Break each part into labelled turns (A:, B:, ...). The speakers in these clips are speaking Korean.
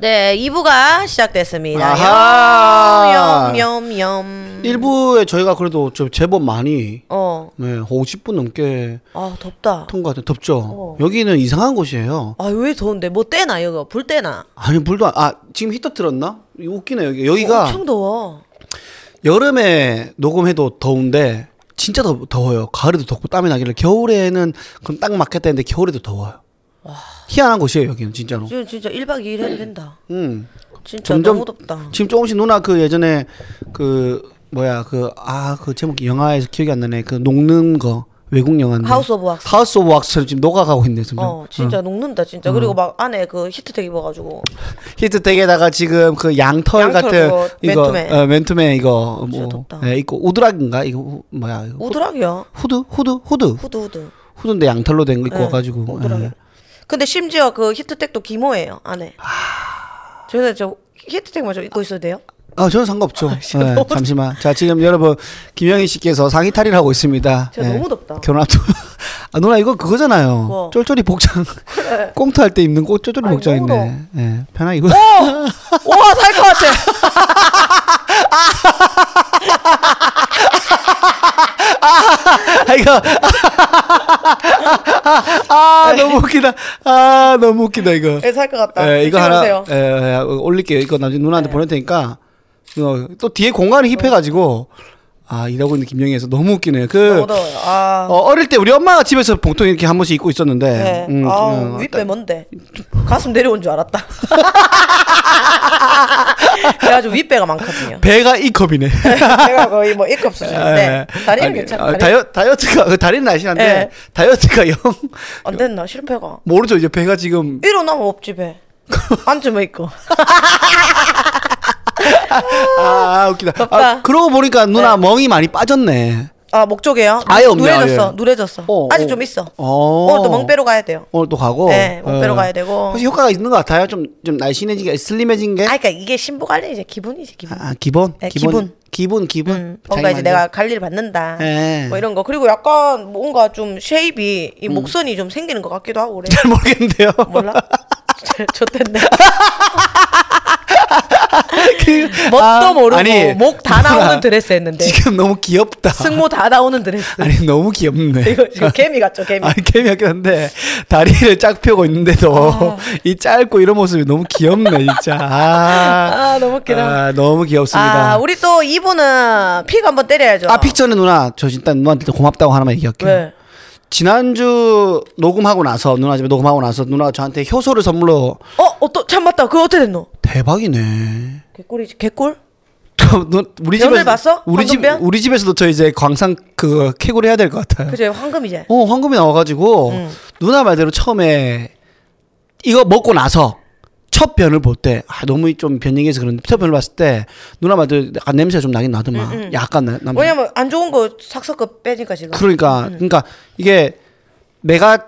A: 네, 2부가 시작됐습니다. 염염염.
B: 1부에 저희가 그래도 좀 제법 많이
A: 어.
B: 네, 50분 넘게
A: 아, 덥다.
B: 통과돼 덥죠.
A: 어.
B: 여기는 이상한 곳이에요.
A: 아, 왜 더운데? 뭐 떼나, 여기? 불 떼나?
B: 아니 불도 안- 아 지금 히터 틀었나? 웃기네 여기 여기가
A: 엄청 더워.
B: 여름에 녹음해도 더운데 진짜 더, 더워요. 가을에도 덥고 땀이 나길래 겨울에는 그럼 딱 맞겠다 했는데 겨울에도 더워요. 희한한 곳이에요 여기는 진짜로.
A: 지금 진짜 1박 2일 해도 된다.
B: 음.
A: 진짜
B: 점점-
A: 너무 덥다.
B: 지금 조금씩 누나 그 예전에 그 뭐야 그 아 그 제목 영화에서 기억이 안 나네 그 녹는 거 외국 영화인데 House of Wax. House of Wax처럼 지금 녹아가고 있네 지금
A: 어, 진짜 녹는다, 진짜. 그리고 막 안에 그 히트텍 입어가지고.
B: 히트텍에다가 지금 그 양털,
A: 양털
B: 같은 이거
A: 맨투맨.
B: 어, 맨투맨 이거 뭐. 예, 있고 우드락인가 이거 후- 뭐야 이거
A: 우드락이야.
B: 후드 후드 후드
A: 후드, 후드.
B: 후드인데 양털로 된 거 입고
A: 네,
B: 와가지고. 예.
A: 근데 심지어 그 히트텍도 기모예요, 안에.
B: 아.
A: 저희는 저 히트텍만 좀 입고 있어도 돼요?
B: 아 저는 상관없죠
A: 진짜
B: 예,
A: 너무
B: 잠시만 자 지금 여러분 김영희 씨께서 상의 탈의를 하고 있습니다
A: 진짜
B: 예.
A: 너무 덥다.
B: 결혼 앞두 아 누나 이거 그거잖아요
A: 뭐?
B: 쫄쫄이 복장 꽁트 할 때 입는 꽃 쫄쫄이 복장인데
A: 너무
B: 예 편하게 입어
A: 와, 살 것 같아.
B: 아 이거 아 너무 웃기다 아 너무 웃기다 이거
A: 네, 살것 같다.
B: 예, 이거 하나
A: 찍어보세요.
B: 예, 예, 올릴게요 이거 나중에 누나한테
A: 네.
B: 보낼 테니까 이거 또 뒤에 공간이 힙해가지고 아 이러고 있는 김영희에서 너무 웃기네요 그.
A: 아,
B: 어, 어릴 때 우리 엄마가 집에서 보통 이렇게 한 번씩 입고 있었는데
A: 네.
B: 음,
A: 아,
B: 음,
A: 윗배 뭔데? 가슴 내려온 줄 알았다. 그래가지고 윗배가 많거든요.
B: 배가 이 컵이네
A: 제가 거의 뭐 1컵 수준인데 다리는
B: 아니,
A: 괜찮아.
B: 다이어, 다이어트가 그 다리는 날씬한데
A: 네.
B: 다이어트가 영
A: 안 됐나? 실패가.
B: 모르죠 이제 배가 지금
A: 일어나면 없지 배. 앉으면 있고.
B: 아, 아, 웃기다
A: 덥다.
B: 아, 그러고 보니까 누나 멍이 많이 빠졌네
A: 아 목쪽에요?
B: 아예 없네요,
A: 누래졌어.
B: 아예.
A: 누래졌어.
B: 어,
A: 아직
B: 어.
A: 좀 있어.
B: 어.
A: 오늘 또 멍빼로 가야 돼요.
B: 오늘 또 가고
A: 네, 멍빼로
B: 어.
A: 가야 되고.
B: 혹시 효과가 있는 것 같아요 좀 좀 날씬해지게 슬림해진 게
A: 아, 그러니까 이게 신부 관리 이제 기분이지 기분.
B: 아, 기본?
A: 네,
B: 기본 기본 기본
A: 음, 뭔가 이제 내가 관리를 받는다.
B: 네.
A: 뭐 이런 거 그리고 약간 뭔가 좀 shape이 이 목선이 좀 생기는 것 같기도 하고 그래.
B: 잘 모르겠는데요
A: 몰라? 좋댔네.
B: 그-
A: 뭣도
B: 아,
A: 모르고 목 다 나오는 드레스 했는데
B: 지금 너무 귀엽다
A: 승모 다 나오는 드레스.
B: 아니 너무 귀엽네
A: 이거 지금 개미 같죠 개미.
B: 아니 개미 같긴 한데 다리를 쫙 펴고 있는데도 이 짧고 이런 모습이 너무 귀엽네 진짜 아,
A: 아 너무 웃기다.
B: 아, 너무 귀엽습니다
A: 아 우리 또 이분은 픽 한번 때려야죠.
B: 아 픽처는 누나 저 일단 누나한테 고맙다고 하나만 얘기할게요
A: 왜?
B: 지난주 녹음하고 나서 누나 집에 녹음하고 나서 누나가 저한테 효소를 선물로
A: 어, 어또 참 맞다. 그거 어떻게 됐노?
B: 대박이네
A: 개꿀이지 개꿀?
B: 너- 우리
A: 변을
B: 집에서
A: 봤어?
B: 우리 집? 우리 집에서도 저 이제 광산 그 캐고리 해야 될 것 같아요.
A: 그죠 황금이지.
B: 어 황금이 나와가지고
A: 음.
B: 누나 말대로 처음에 이거 먹고 나서 첫 변을 볼 때 아, 너무 좀 변형해서 그런데 첫 변을 봤을 때 누나 말대로 약간 냄새가 좀 나긴 나더만 약간 나, 남,
A: 음, 왜냐면 안 좋은 거 삭삭 빼니까 지금.
B: 그러니까
A: 음.
B: 그러니까 이게 내가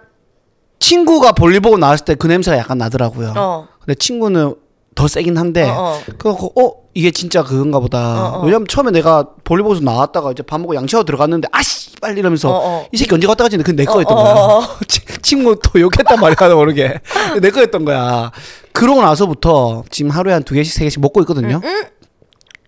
B: 친구가 볼일 보고 나왔을 때 그 냄새가 약간 나더라고요.
A: 어.
B: 근데 친구는 더 세긴 한데
A: 어, 어.
B: 그래갖고 어 이게 진짜 그건가 보다.
A: 어, 어.
B: 왜냐면 처음에 내가 볼일 보고서 나왔다가 이제 밥 먹고 양치하고 들어갔는데 아씨 빨리 이러면서. 이 새끼 언제 갔다 갔지? 근데 그내
A: 어,
B: 거였던
A: 어,
B: 거야. 친구 또 욕했단 말이야 모르게 내 거였던 거야. 그러고 나서부터 지금 하루에 한 두 개씩 세 개씩 먹고 있거든요.
A: 음,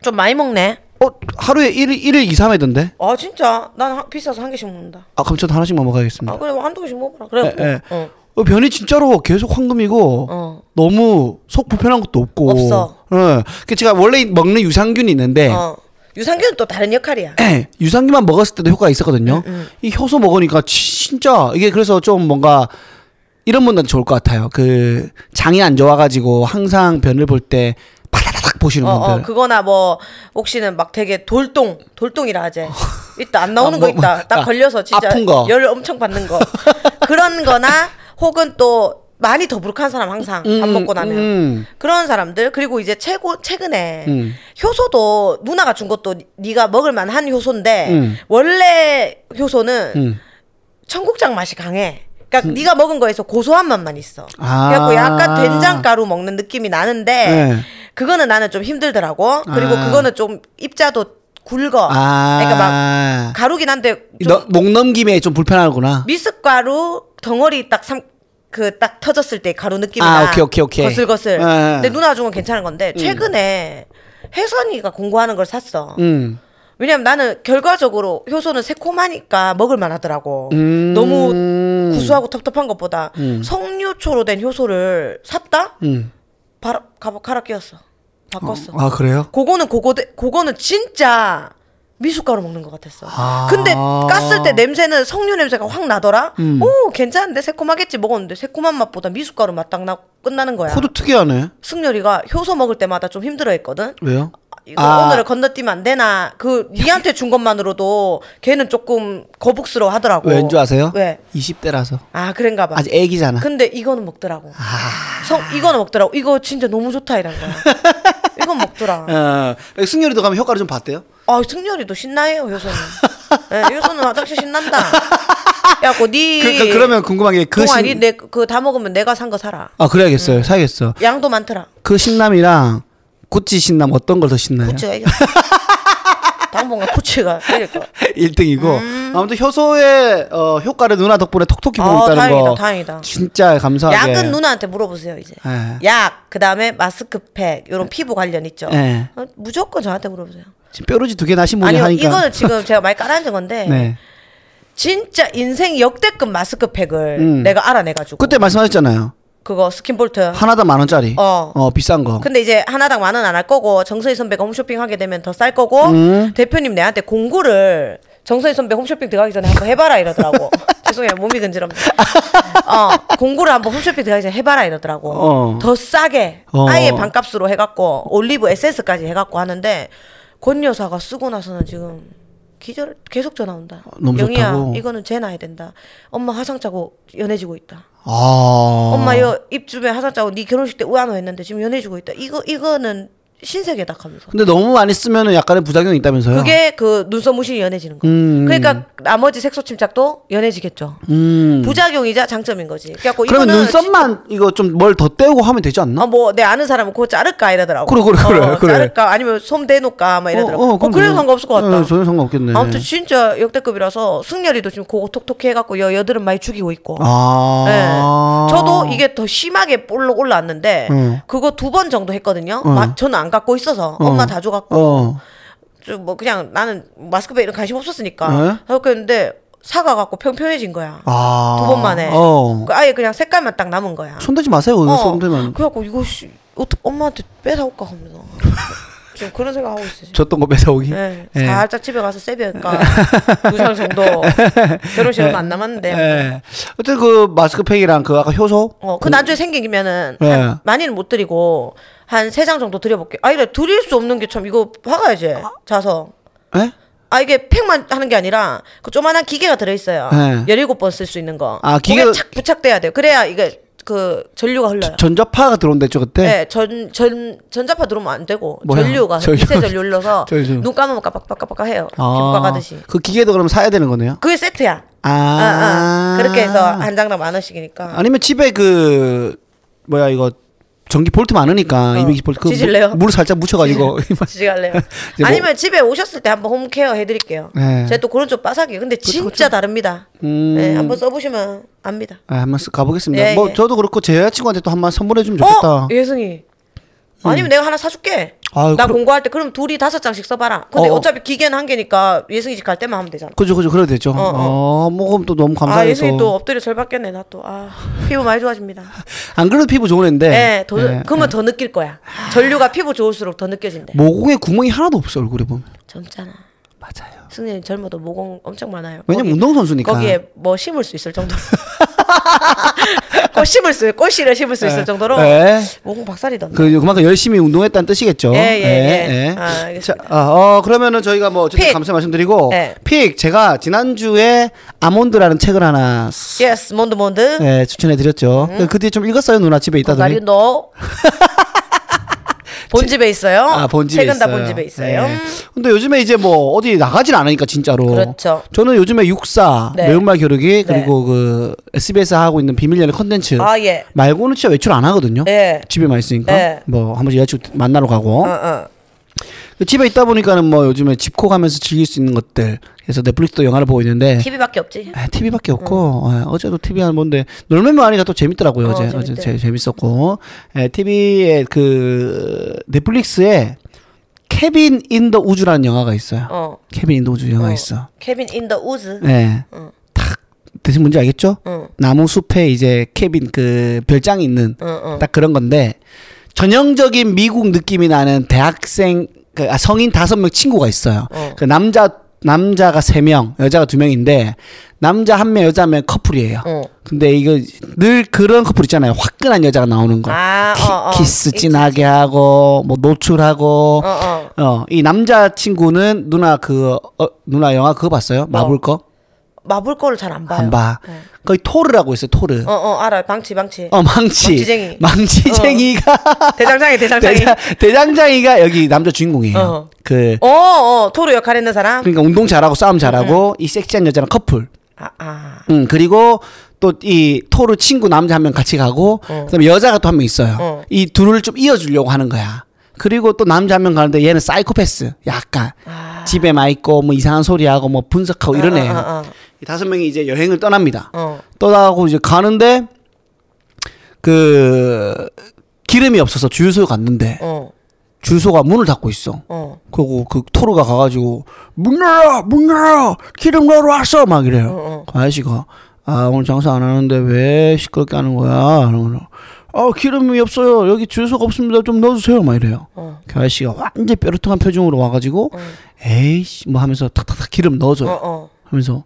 A: 좀 많이 먹네.
B: 어 하루에 1일 1일 2, 3회던데.
A: 아 진짜 난 하- 비싸서 한 개씩 먹는다.
B: 아 그럼 저도 하나씩만 먹어야겠습니다.
A: 아 그래 뭐 한두 개씩 먹어라. 그래.
B: 예, 예.
A: 어.
B: 어, 변이 진짜로 계속 황금이고
A: 어.
B: 너무 속 불편한 것도 없고
A: 없어.
B: 예. 그 제가 원래 먹는 유산균이 있는데
A: 어. 유산균은 또 다른 역할이야.
B: 예, 유산균만 먹었을 때도 효과가 있었거든요.
A: 음,
B: 이 효소 먹으니까 진짜 이게 그래서 좀 뭔가 이런 분들한테 좋을 것 같아요. 그 장이 안 좋아가지고 항상 변을 볼때 바다다닥 보시는
A: 어,
B: 분들.
A: 어, 그거나 뭐 혹시는 막 되게 돌동, 돌동이라 하지. 있다 안 나오는
B: 아,
A: 거
B: 뭐,
A: 있다.
B: 뭐,
A: 딱
B: 아,
A: 걸려서 진짜
B: 아픈 거.
A: 열 엄청 받는 거. 그런 거나 혹은 또 많이 더부룩한 사람 항상 밥 먹고 나면
B: 음.
A: 그런 사람들 그리고 이제 최고 최근에
B: 음.
A: 효소도 누나가 준 것도 네가 먹을 만한 효소인데
B: 음.
A: 원래 효소는
B: 음.
A: 청국장 맛이 강해. 그러니까 네가 먹은 거에서 고소한 맛만 있어.
B: 아.
A: 그래갖고 약간 된장가루 먹는 느낌이 나는데
B: 네.
A: 그거는 나는 좀 힘들더라고. 그리고
B: 아.
A: 그거는 좀 입자도 굵어.
B: 아.
A: 그러니까 막 가루긴 한데 좀
B: 너, 목 넘김에 좀 불편하구나.
A: 미숫가루 덩어리 딱 삼, 그 딱 터졌을 때 가루 느낌이나
B: 아, 오케이, 오케이, 오케이.
A: 거슬거슬.
B: 예.
A: 근데 누나 중은 괜찮은 건데 최근에 혜선이가 공부하는 걸 샀어.
B: 음.
A: 왜냐면 나는 결과적으로 효소는 새콤하니까 먹을만 하더라고.
B: 음.
A: 너무 구수하고 텁텁한 것보다 석류초로 된 효소를 샀다?
B: 음.
A: 바로 갈아 끼웠어. 바꿨어.
B: 아 그래요?
A: 그거는 그거 그거는 진짜 미숫가루 먹는 것 같았어.
B: 아.
A: 근데 깠을 때 냄새는 석류 냄새가 확 나더라. 오 괜찮은데 새콤하겠지 먹었는데 새콤한 맛보다 미숫가루 맛 딱 나 끝나는 거야.
B: 코드 특이하네.
A: 승열이가 효소 먹을 때마다 좀 힘들어했거든.
B: 왜요?
A: 이거
B: 아.
A: 오늘을 건너뛰면 안 되나? 그 니한테 준 것만으로도 걔는 조금 거북스러워 하더라고.
B: 왠줄 아세요?
A: 왜?
B: 20대라서
A: 아 그런가 봐.
B: 아직 애기잖아.
A: 근데 이거는 먹더라고.
B: 아.
A: 성 이거는 먹더라고. 이거 진짜 너무 좋다 이런 거야. 이건 먹더라.
B: 어, 승열이도 가면 효과를 좀 봤대요.
A: 아 승열이도 신나해요 효소는. 네, 효소는 화장실 신난다. 야고 니.
B: 그, 그, 그러면 궁금한 게 그 신...
A: 니내그 다 먹으면 내가 산 거 사라.
B: 아 그래야겠어요. 사야겠어.
A: 양도 많더라.
B: 그 신남이랑 구찌 신남 어떤 걸 더 신나요?
A: 구찌가 이겨. 당분간 구찌가 이길 거.
B: 1등이고 아무튼 효소의 어, 효과를 누나 덕분에 톡톡히 보고
A: 음. 아
B: 있다는
A: 다행이다
B: 거
A: 다행이다.
B: 진짜 감사하게
A: 약은 누나한테 물어보세요 이제.
B: 예.
A: 약 그다음에 마스크팩 이런 피부 관련 있죠.
B: 예.
A: 어, 무조건 저한테 물어보세요.
B: 지금 뾰루지 두 개 나신 분이
A: 아니요
B: 하니까
A: 이거는 지금 제가 많이 깔아앉은 건데
B: 네.
A: 진짜 인생 역대급 마스크팩을
B: 음.
A: 내가 알아내가지고
B: 그때 말씀하셨잖아요.
A: 그거 스킨볼트.
B: 하나당 만 원짜리.
A: 어.
B: 비싼 거.
A: 근데 이제 하나당 만 원 안 할 거고 정서희 선배가 홈쇼핑 하게 되면 더 쌀 거고
B: 음.
A: 대표님 내한테 공구를 정서희 선배 홈쇼핑 들어가기 전에 한번 해봐라 이러더라고. 죄송해요 몸이 근지럽니다. 어 공구를 한번 홈쇼핑 들어가기 전에 해봐라 이러더라고.
B: 어.
A: 더 싸게
B: 어.
A: 아예 반값으로 해갖고 올리브 에센스까지 해갖고 하는데 권 여사가 쓰고 나서는 지금 기절 계속 전화 온다.
B: 너무
A: 영희야
B: 좋다고?
A: 이거는 재놔야 된다. 엄마 화상 짜고 연해지고 있다.
B: 아.
A: 엄마 여 입 주변 화상 짜고 네 결혼식 때 우한호 했는데 지금 연해지고 있다. 이거 이거는 신세계다 하면서.
B: 근데 너무 많이 쓰면 은 약간의 부작용이 있다면서요?
A: 그게 그 눈썹 무신이 연해지는 거.
B: 음.
A: 그러니까 나머지 색소 침착도 연해지겠죠.
B: 음.
A: 부작용이자 장점인 거지. 그래갖고
B: 그러면
A: 이거는
B: 눈썹만 이거 좀 뭘 더 떼고 하면 되지 않나?
A: 뭐내 아는 사람은 그거 자를까 이러더라고.
B: 그래, 그래, 그래,
A: 어,
B: 그래.
A: 자를까 아니면 솜 대놓을까 막 이러더라고. 어,
B: 그럼
A: 그래도
B: 뭐-
A: 상관없을 것 같다.
B: 어, 전혀 상관없겠네.
A: 아무튼 진짜 역대급이라서 승열이도 지금 그거 톡톡히 해갖고 여 여드름 많이 죽이고 있고.
B: 아.
A: 네. 저도 이게 더 심하게 볼록 올라왔는데
B: 응.
A: 그거 두 번 정도 했거든요.
B: 응.
A: 마- 저는 안 갖고 있어서 엄마 다 줘갖고
B: 어.
A: 좀뭐 그냥 나는 마스크팩 이런 관심 없었으니까
B: 네?
A: 했는데 사가 갖고 평평해진 거야.
B: 아.
A: 두번 만에.
B: 어.
A: 그 아예 그냥 색깔만 딱 남은 거야.
B: 손대지 마세요.
A: 어.
B: 손대면.
A: 그래갖고 이거 씨 어떻게 엄마한테 뺏어올까 하면서 지금 그런 생각 하고 있어요.
B: 줬던 거 뺏어오기.
A: 네,
B: 예.
A: 살짝 집에 가서 세비할까 두장 정도 결혼식 얼마 안 남았는데
B: 예. 어쨌든 그 마스크팩이랑 그 아까 효소.
A: 어, 그 나중에 생기면은
B: 네.
A: 한 많이는 못 드리고 한 세 장 정도 드려볼게. 아 이래 드릴 수 없는 게 참 이거 박아야지 자서.
B: 예?
A: 아 이게 팩만 하는 게 아니라 그 조만한 기계가 들어있어요.
B: 네.
A: 열일곱 번 쓸 수 있는 거.
B: 아, 기계가-
A: 착 부착돼야 돼요. 그래야 이게 그 전류가 흘러요.
B: 전자파가 들어온댔죠 그때.
A: 네, 전, 전, 전자파 들어오면 안 되고,
B: 뭐야?
A: 전류가,
B: 전류.
A: 전류 흘러서,
B: 전류.
A: 눈 감으면 깜빡깜빡깜빡 해요.
B: 아.
A: 가듯이.
B: 그 기계도 그럼 사야 되는 거네요.
A: 그게 세트야.
B: 아.
A: 아, 아. 그렇게 해서 한 장당 만 원씩이니까.
B: 아니면 집에 그 뭐야 이거 전기 볼트 많으니까 220볼트 그? 물, 물 살짝 묻혀가지고
A: 지지갈래요?
B: 이제 뭐-
A: 아니면 집에 오셨을 때 한번 홈케어 해드릴게요.
B: 네.
A: 제가 또 그런 쪽 빠삭이에요. 근데 진짜 다릅니다.
B: 음.
A: 네, 한번 써보시면 압니다.
B: 아, 한번 쓱 가보겠습니다.
A: 예,
B: 뭐
A: 예.
B: 저도 그렇고 제 여자친구한테 또 한번 선물해 주면 좋겠다.
A: 어? 예승이. 아니면 내가 하나 사줄게.
B: 아유,
A: 나
B: 그럼-
A: 공부할 때 그럼 둘이 다섯 장씩 써봐라. 근데
B: 어, 어.
A: 어, 차피 기계는 한 개니까 예승이 집 갈 때만 하면 되잖아.
B: 그죠, 그죠, 그래도 되죠.
A: 어,
B: 어,
A: 어.
B: 뭐 그럼 또 너무
A: 아
B: 감사해서.
A: 예승이 또 엎드려 절 받겠네 나 또. 아 피부 많이 좋아집니다.
B: 안 그래도 피부 좋은 애인데.
A: 네, 더,
B: 예.
A: 그러면 더 느낄 거야. 전류가 피부 좋을수록 더 느껴진대.
B: 모공에 구멍이 하나도 없어 얼굴에 보면.
A: 젊잖아.
B: 맞아요.
A: 승진이 젊어도 모공 엄청 많아요.
B: 왜냐면
A: 거기-
B: 운동선수니까.
A: 거기에 뭐 심을 수 있을 정도로. 꽃 심을 수, 꽃씨를 심을 수 있을 정도로
B: 예.
A: 모공 박살이던데.
B: 그 그만큼 열심히 운동했다는 뜻이겠죠.
A: 예, 예, 예. 아,
B: 자,
A: 알겠습니다.
B: 아, 어, 그러면은 저희가 뭐 어쨌든
A: pick.
B: 감사 말씀드리고
A: 예.
B: pick 제가 지난주에 아몬드라는 책을 하나
A: yes, 몬드 몬드.
B: 예, 추천해 드렸죠. 그 뒤에 좀 읽었어요, 누나 집에 있다더니.
A: 가리노. 본집에 있어요.
B: 아, 본집에
A: 다
B: 있어요.
A: 본집에 있어요.
B: 예. 근데 요즘에 이제 뭐 어디 나가질 않으니까 진짜로.
A: 그렇죠.
B: 저는 요즘에 육사,
A: 네.
B: 매운말 겨루기 그리고 그 SBS 하고 있는 비밀 연애 컨텐츠
A: 아, 예.
B: 말고는 진짜 외출 안 하거든요.
A: 예.
B: 집에만 있으니까
A: 네.
B: 뭐한 번씩 여자친구 만나러 가고.
A: 어, 어.
B: 그 집에 있다 보니까는 뭐 요즘에 집코 가면서 즐길 수 있는 것들. 그래서 넷플릭스도 영화를 보고 있는데
A: TV밖에 없지.
B: 아, TV밖에 없고 예, 어제도 TV 하는 건데 놀면 많으니까 또 재밌더라고요.
A: 어, 재밌대.
B: 어제 재, 재밌었고 예, TV에 그 넷플릭스에 Cabin in the Woods라는 영화가 있어요.
A: 어.
B: Cabin in the Woods 영화
A: 어.
B: 있어.
A: Cabin in the Woods.
B: 예.
A: 응.
B: 딱 대신 뭔지 알겠죠?
A: 응.
B: 나무 숲에 이제 cabin 그 별장이 있는
A: 응, 응.
B: 딱 그런 건데 전형적인 미국 느낌이 나는 대학생 그 아, 성인 다섯 명 친구가 있어요.
A: 어.
B: 그 남자 남자가 세 명, 여자가 두 명인데 남자 한 명, 여자 한 명 커플이에요.
A: 어.
B: 근데 이거 늘 그런 커플 있잖아요. 화끈한 여자가 나오는 거.
A: 아,
B: 키,
A: 어, 어.
B: 키스
A: 있지,
B: 진하게 하고 뭐 노출하고
A: 어, 어.
B: 어, 이 남자 친구는 누나 그 어, 누나 영화 그거 봤어요? 마블 거?
A: 마블 거를 잘 안 봐요.
B: 안 봐.
A: 어.
B: 거기 토르라고 있어요. 토르.
A: 어, 어, 알아. 망치, 망치.
B: 어, 망치.
A: 망치쟁이.
B: 망치쟁이가
A: 대장장이, 대장장이.
B: 대장, 대장 장이가 여기 남자 주인공이에요.
A: 어.
B: 그
A: 어, 어, 토르 역할 했는 사람?
B: 그러니까 운동 잘하고 싸움 잘하고 이 섹시한 여자랑 커플.
A: 아, 아.
B: 음 그리고 또 이 토르 친구 남자 한 명 같이 가고
A: 어.
B: 그다음에 여자가 또 한 명 있어요.
A: 어.
B: 이 둘을 좀 이어주려고 하는 거야. 그리고 또 남자 한 명 가는데 얘는 사이코패스. 약간
A: 아.
B: 집에만 있고 뭐 이상한 소리 하고 뭐 분석하고
A: 어. 어, 어, 어.
B: 이 다섯 명이 이제 여행을 떠납니다.
A: 어.
B: 떠나고 이제 가는데 그 기름이 없어서 주유소 갔는데
A: 어.
B: 주유소가 문을 닫고 있어.
A: 어.
B: 그리고 그 토르가 가가지고 문 열어 문 열어 기름 넣으러 왔어 막 이래요.
A: 어,
B: 그 아저씨가 아 오늘 장사 안 하는데 왜 시끄럽게 하는 거야? 이러면 아 기름이 없어요 여기 주유소가 없습니다 좀 넣어주세요 막 이래요.
A: 어.
B: 그 아저씨가 완전 뾰루통한 표정으로 와가지고
A: 어.
B: 에이씨 뭐 하면서 탁탁탁 기름 넣어줘요.
A: 어, 어.
B: 하면서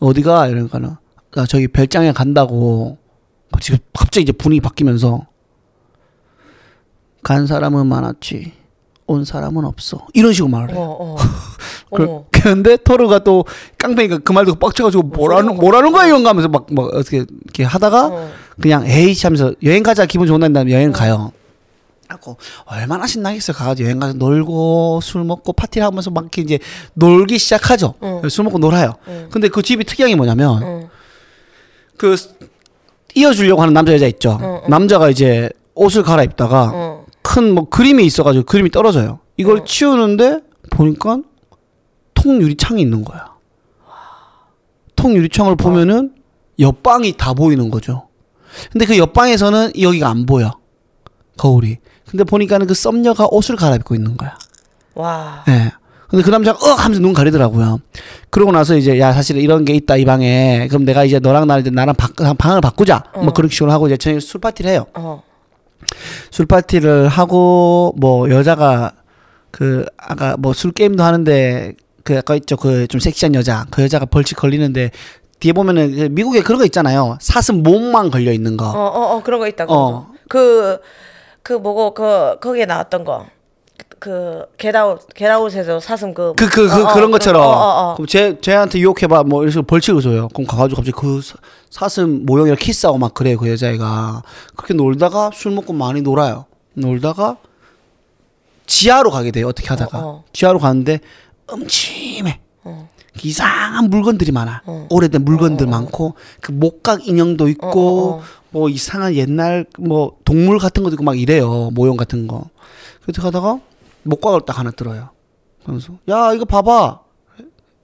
B: 어디가 이러니까는 나 저기 별장에 간다고 지금 갑자기 이제 분위기 바뀌면서 간 사람은 많았지 온 사람은 없어 이런 식으로 말을 해.
A: 어, 어.
B: 그,
A: 어.
B: 그런데 토르가 또 깡패니까 그 말 듣고 빡쳐가지고 뭐라는 뭐라는 거야 이런가 하면서 막 막 어떻게 이렇게 하다가
A: 어.
B: 그냥 에이씨 하면서 여행 가자 기분 좋은 다음에 여행 가요. 하고 얼마나 신나겠어요. 가가지고 여행 가서 놀고 술 먹고 파티를 하면서 막 이렇게 이제 놀기 시작하죠.
A: 응.
B: 술 먹고 놀아요.
A: 응.
B: 근데 그 집이 특이한 게 뭐냐면
A: 응.
B: 그 이어주려고 하는 남자 여자 있죠. 남자가 이제 옷을 갈아입다가
A: 어.
B: 큰뭐 그림이 있어가지고 그림이 떨어져요. 이걸 치우는데 보니까 통 유리창이 있는 거야. 통 유리창을 보면은 옆방이 다 보이는 거죠. 근데 그 옆방에서는 여기가 안 보여. 거울이. 근데 보니까는 그 썸녀가 옷을 갈아입고 있는 거야.
A: 와.
B: 예. 근데 그 남자가 어 하면서 눈 가리더라고요. 그러고 나서 이제 야 사실 이런 게 있다 이 방에 그럼 내가 이제 너랑 나 이제 나랑 바, 방을 바꾸자. 뭐 그런 식으로 하고 이제 저녁에 술 파티를 해요.
A: 어.
B: 술 파티를 하고 뭐 여자가 그 아까 뭐 술 게임도 하는데 그 아까 있죠 그 좀 섹시한 여자 그 여자가 벌칙 걸리는데 뒤에 보면은 그 미국에 그런 거 있잖아요 사슴 몸만 걸려 있는
A: 어,
B: 거.
A: 어, 어, 그런 거 있다.
B: 어.
A: 거. 그, 그 뭐고, 그, 거기에 나왔던 거. 그, Get Out, Get Out에서 사슴 그.
B: 그 그그
A: 어, 어,
B: 그런 것처럼
A: 어, 어, 어.
B: 그럼 제 쟤한테 유혹해봐 뭐 이래서 벌칙을 줘요. 그럼 가가지고 갑자기 그 사- 사슴 모형이랑 키스하고 막 그래요 그 여자애가 그렇게 놀다가 술 먹고 많이 놀아요. 놀다가 지하로 가게 돼요 어떻게 하다가
A: 어, 어.
B: 지하로 가는데 음침해.
A: 어.
B: 이상한 물건들이 많아.
A: 어.
B: 오래된 물건들 많고 그 목각 인형도 있고
A: 어, 어, 어.
B: 뭐 이상한 옛날 뭐 동물 같은 것도 있고 막 이래요 모형 같은 거. 그래서 가다가 목각을 딱 하나 들어요. 그러면서 야 이거 봐봐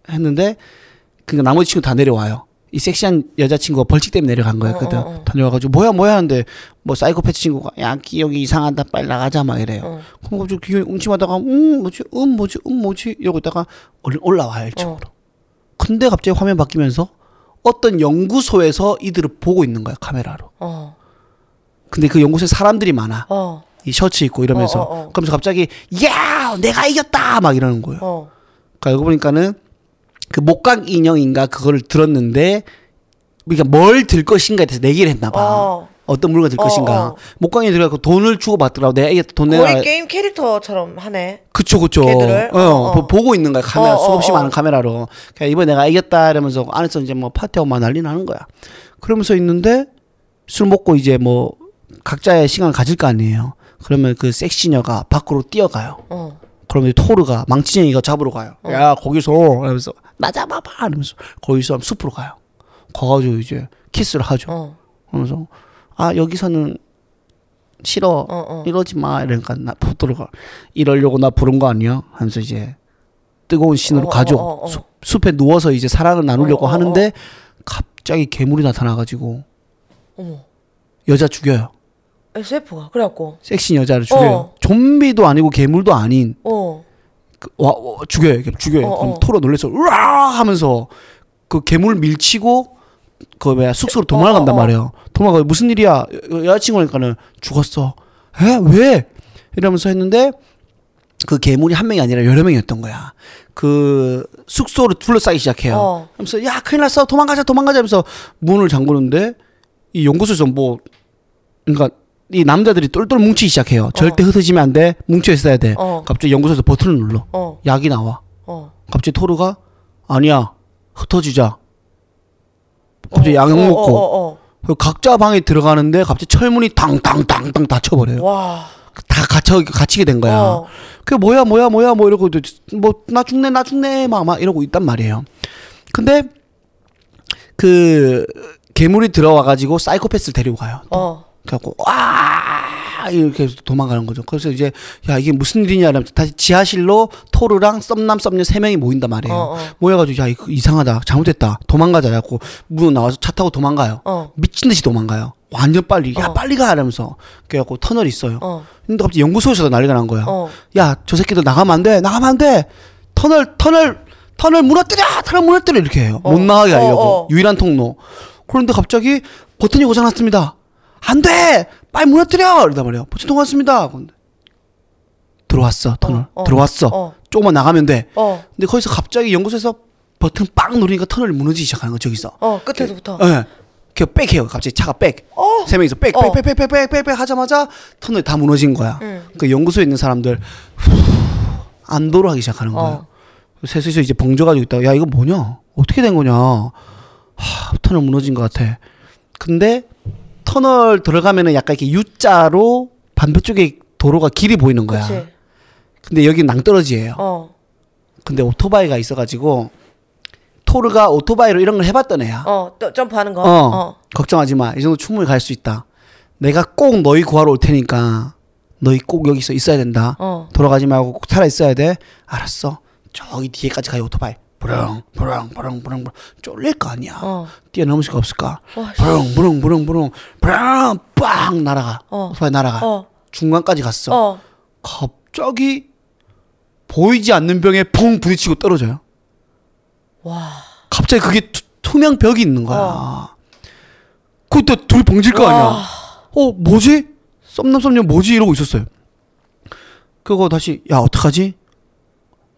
B: 했는데 그 나머지 친구 다 내려와요. 이 섹시한 여자친구가 벌칙 때문에 내려간 거예요.
A: 어,
B: 그때
A: 어, 어.
B: 다 내려와가지고 뭐야 뭐야 하는데 뭐 사이코패스 친구가 야 기억이 이상하다 빨리 나가자 막 이래요.
A: 어.
B: 그럼 갑자기 기억이 웅침하다가 음 뭐지 음 뭐지 음 뭐지 이러고 있다가 올라와요 1층으로. 근데 갑자기 화면 바뀌면서 어떤 연구소에서 이들을 보고 있는 거야 카메라로.
A: 어.
B: 근데 그 연구소에 사람들이 많아.
A: 어.
B: 이 셔츠 입고 이러면서
A: 어, 어, 어.
B: 그러면서 갑자기 야 내가 이겼다 막 이러는 거예요.
A: 어.
B: 그러니까 알고 보니까는 그 목각 인형인가 그거를 들었는데 그러니까 뭘 들 것인가에 대해서 내기를 했나 봐.
A: 어.
B: 어떤 물건 들
A: 어,
B: 것인가.
A: 어.
B: 목각이 들어가고 돈을 주고 받더라고. 내가 이겼다 돈 내놔.
A: 거의 게임 캐릭터처럼 하네.
B: 그쵸 그쵸.
A: 걔들을?
B: 어,
A: 어, 어.
B: 보- 보고 있는 거야 카메라
A: 어, 어,
B: 수없이
A: 어.
B: 많은 카메라로. 그러니까 이번 에 내가 이겼다 이러면서 안에서 이제 뭐 파티하고 막 난리 나는 거야. 그러면서 있는데 술 먹고 이제 뭐 각자의 시간을 가질 거 아니에요. 그러면 그 섹시녀가 밖으로 뛰어가요.
A: 어.
B: 그러면 토르가 망치쟁이가 잡으러 가요. 야 거기서 하면서 맞아 봐봐 이러면서 거기서 숲으로 가요. 가가지고 이제 키스를 하죠.
A: 어.
B: 그러면서 아 여기서는 싫어.
A: 어, 어.
B: 이러지 마. 이러니까 나 포도가 이러려고 나 부른 거 아니야? 하면서 이제 뜨거운 신으로
A: 어,
B: 가죠.
A: 어, 어, 어.
B: 숲, 숲에 누워서 이제 사랑을 나누려고
A: 어, 어,
B: 하는데 갑자기 괴물이 나타나가지고
A: 어머.
B: 여자 죽여요.
A: SF가? 그래갖고.
B: 섹시 여자를 죽여요.
A: 어.
B: 좀비도 아니고 괴물도 아닌.
A: 어.
B: 그, 와, 와, 죽여요. 죽여요.
A: 어,
B: 그럼
A: 어.
B: 토로 놀래서 으아 하면서 그 괴물 밀치고 그 뭐야 숙소로 도망간단
A: 어, 어, 어.
B: 말이에요. 도망가 무슨 일이야? 여- 여자친구니까는 죽었어. 에? 왜? 이러면서 했는데 그 괴물이 한 명이 아니라 여러 명이었던 거야. 그 숙소를 둘러싸기 시작해요.
A: 어.
B: 하면서 야 큰일 났어. 도망가자 도망가자 하면서 문을 잠그는데 이 연구소에서 뭐 그러니까 이 남자들이 똘똘 뭉치기 시작해요. 절대 흩어지면 안 돼. 뭉쳐 있어야 돼.
A: 어.
B: 갑자기 연구소에서 버튼을 눌러.
A: 어.
B: 약이 나와.
A: 어.
B: 갑자기 토르가 아니야. 흩어지자 갑자기
A: 어,
B: 약
A: 어,
B: 먹고
A: 어, 어,
B: 그 각자 방에 들어가는데 갑자기 철문이 당당당당 닫혀버려요
A: 어. 와.
B: 다 갇혀 갇히게 된 거야
A: 어.
B: 그게 뭐야 뭐야 뭐야 뭐 이러고 뭐 나 죽네 나 죽네 막 막 이러고 있단 말이에요 근데 그 괴물이 들어와 가지고 사이코패스를 데리고 가요
A: 어.
B: 그래갖고 와 이렇게 해서 도망가는 거죠. 그래서 이제 야 이게 무슨 일이냐 하면 다시 지하실로 토르랑 썸남 썸녀 세 명이 모인단 말이에요.
A: 어, 어.
B: 모여가지고 야 이거 이상하다 잘못됐다 도망가자 해갖고 문 나와서 차 타고 도망가요.
A: 어.
B: 미친 듯이 도망가요. 완전 빨리 야
A: 어.
B: 빨리 가 이러면서 그래갖고 터널 있어요.
A: 어.
B: 근데 갑자기 연구소에서 난리가 난 거야.
A: 어.
B: 야 저 새끼들 나가면 안 돼 나가면 안 돼 터널 터널 터널 무너뜨려 터널 무너뜨려 이렇게 해요. 못
A: 어.
B: 나가게 하려고. 유일한 통로. 그런데 갑자기 버튼이 고장났습니다. 안 돼! 빨리 무너뜨려! 이러단 말이에요. 버튼 통과했습니다. 근데 들어왔어, 터널.
A: 어, 어.
B: 들어왔어.
A: 어.
B: 조금만 나가면 돼.
A: 어.
B: 근데 거기서 갑자기 연구소에서 버튼 빵 누르니까 터널이 무너지기 시작하는 거, 저기서.
A: 어. 끝에서부터.
B: 예. 네. 그 백해요. 갑자기 차가 백.
A: 어.
B: 세 명이서 백,
A: 어.
B: 백, 백, 백, 백, 백, 백, 백 하자마자 터널이 다 무너진 거야.
A: 응.
B: 그 연구소에 있는 사람들 안도로 하기 시작하는 거예요.
A: 어.
B: 셋이서 이제 벙쪄가지고 있다가 야 이거 뭐냐? 어떻게 된 거냐? 하, 터널 무너진 것 같아. 근데 터널 들어가면은 약간 이렇게 U자로 반대쪽에 도로가 길이 보이는 거야.
A: 그치.
B: 근데 여기 낭떠러지예요.
A: 어.
B: 근데 오토바이가 있어가지고 토르가 오토바이로 이런 걸 해봤던 애야.
A: 어. 또 점프하는 거.
B: 어,
A: 어.
B: 걱정하지 마. 이 정도 충분히 갈 수 있다. 내가 꼭 너희 구하러 올 테니까 너희 꼭 여기서 있어야 된다.
A: 어.
B: 돌아가지 말고 꼭 살아 있어야 돼. 알았어. 저기 뒤에까지 가요 오토바이. 부릉 쫄릴 거 아니야.
A: 어.
B: 뛰어넘을 수가 없을까? 부릉 부릉 빵 날아가.
A: 어.
B: 오토바이 날아가.
A: 어.
B: 중간까지 갔어.
A: 어.
B: 갑자기 보이지 않는 벽에 펑 부딪히고 떨어져요.
A: 와.
B: 갑자기 그게 투, 투명 벽이 있는 거야. 그때 둘이 벙질 거 아니야.
A: 와.
B: 어 뭐지? 썸남 썸녀 뭐지 이러고 있었어요. 그거 다시 야 어떡하지?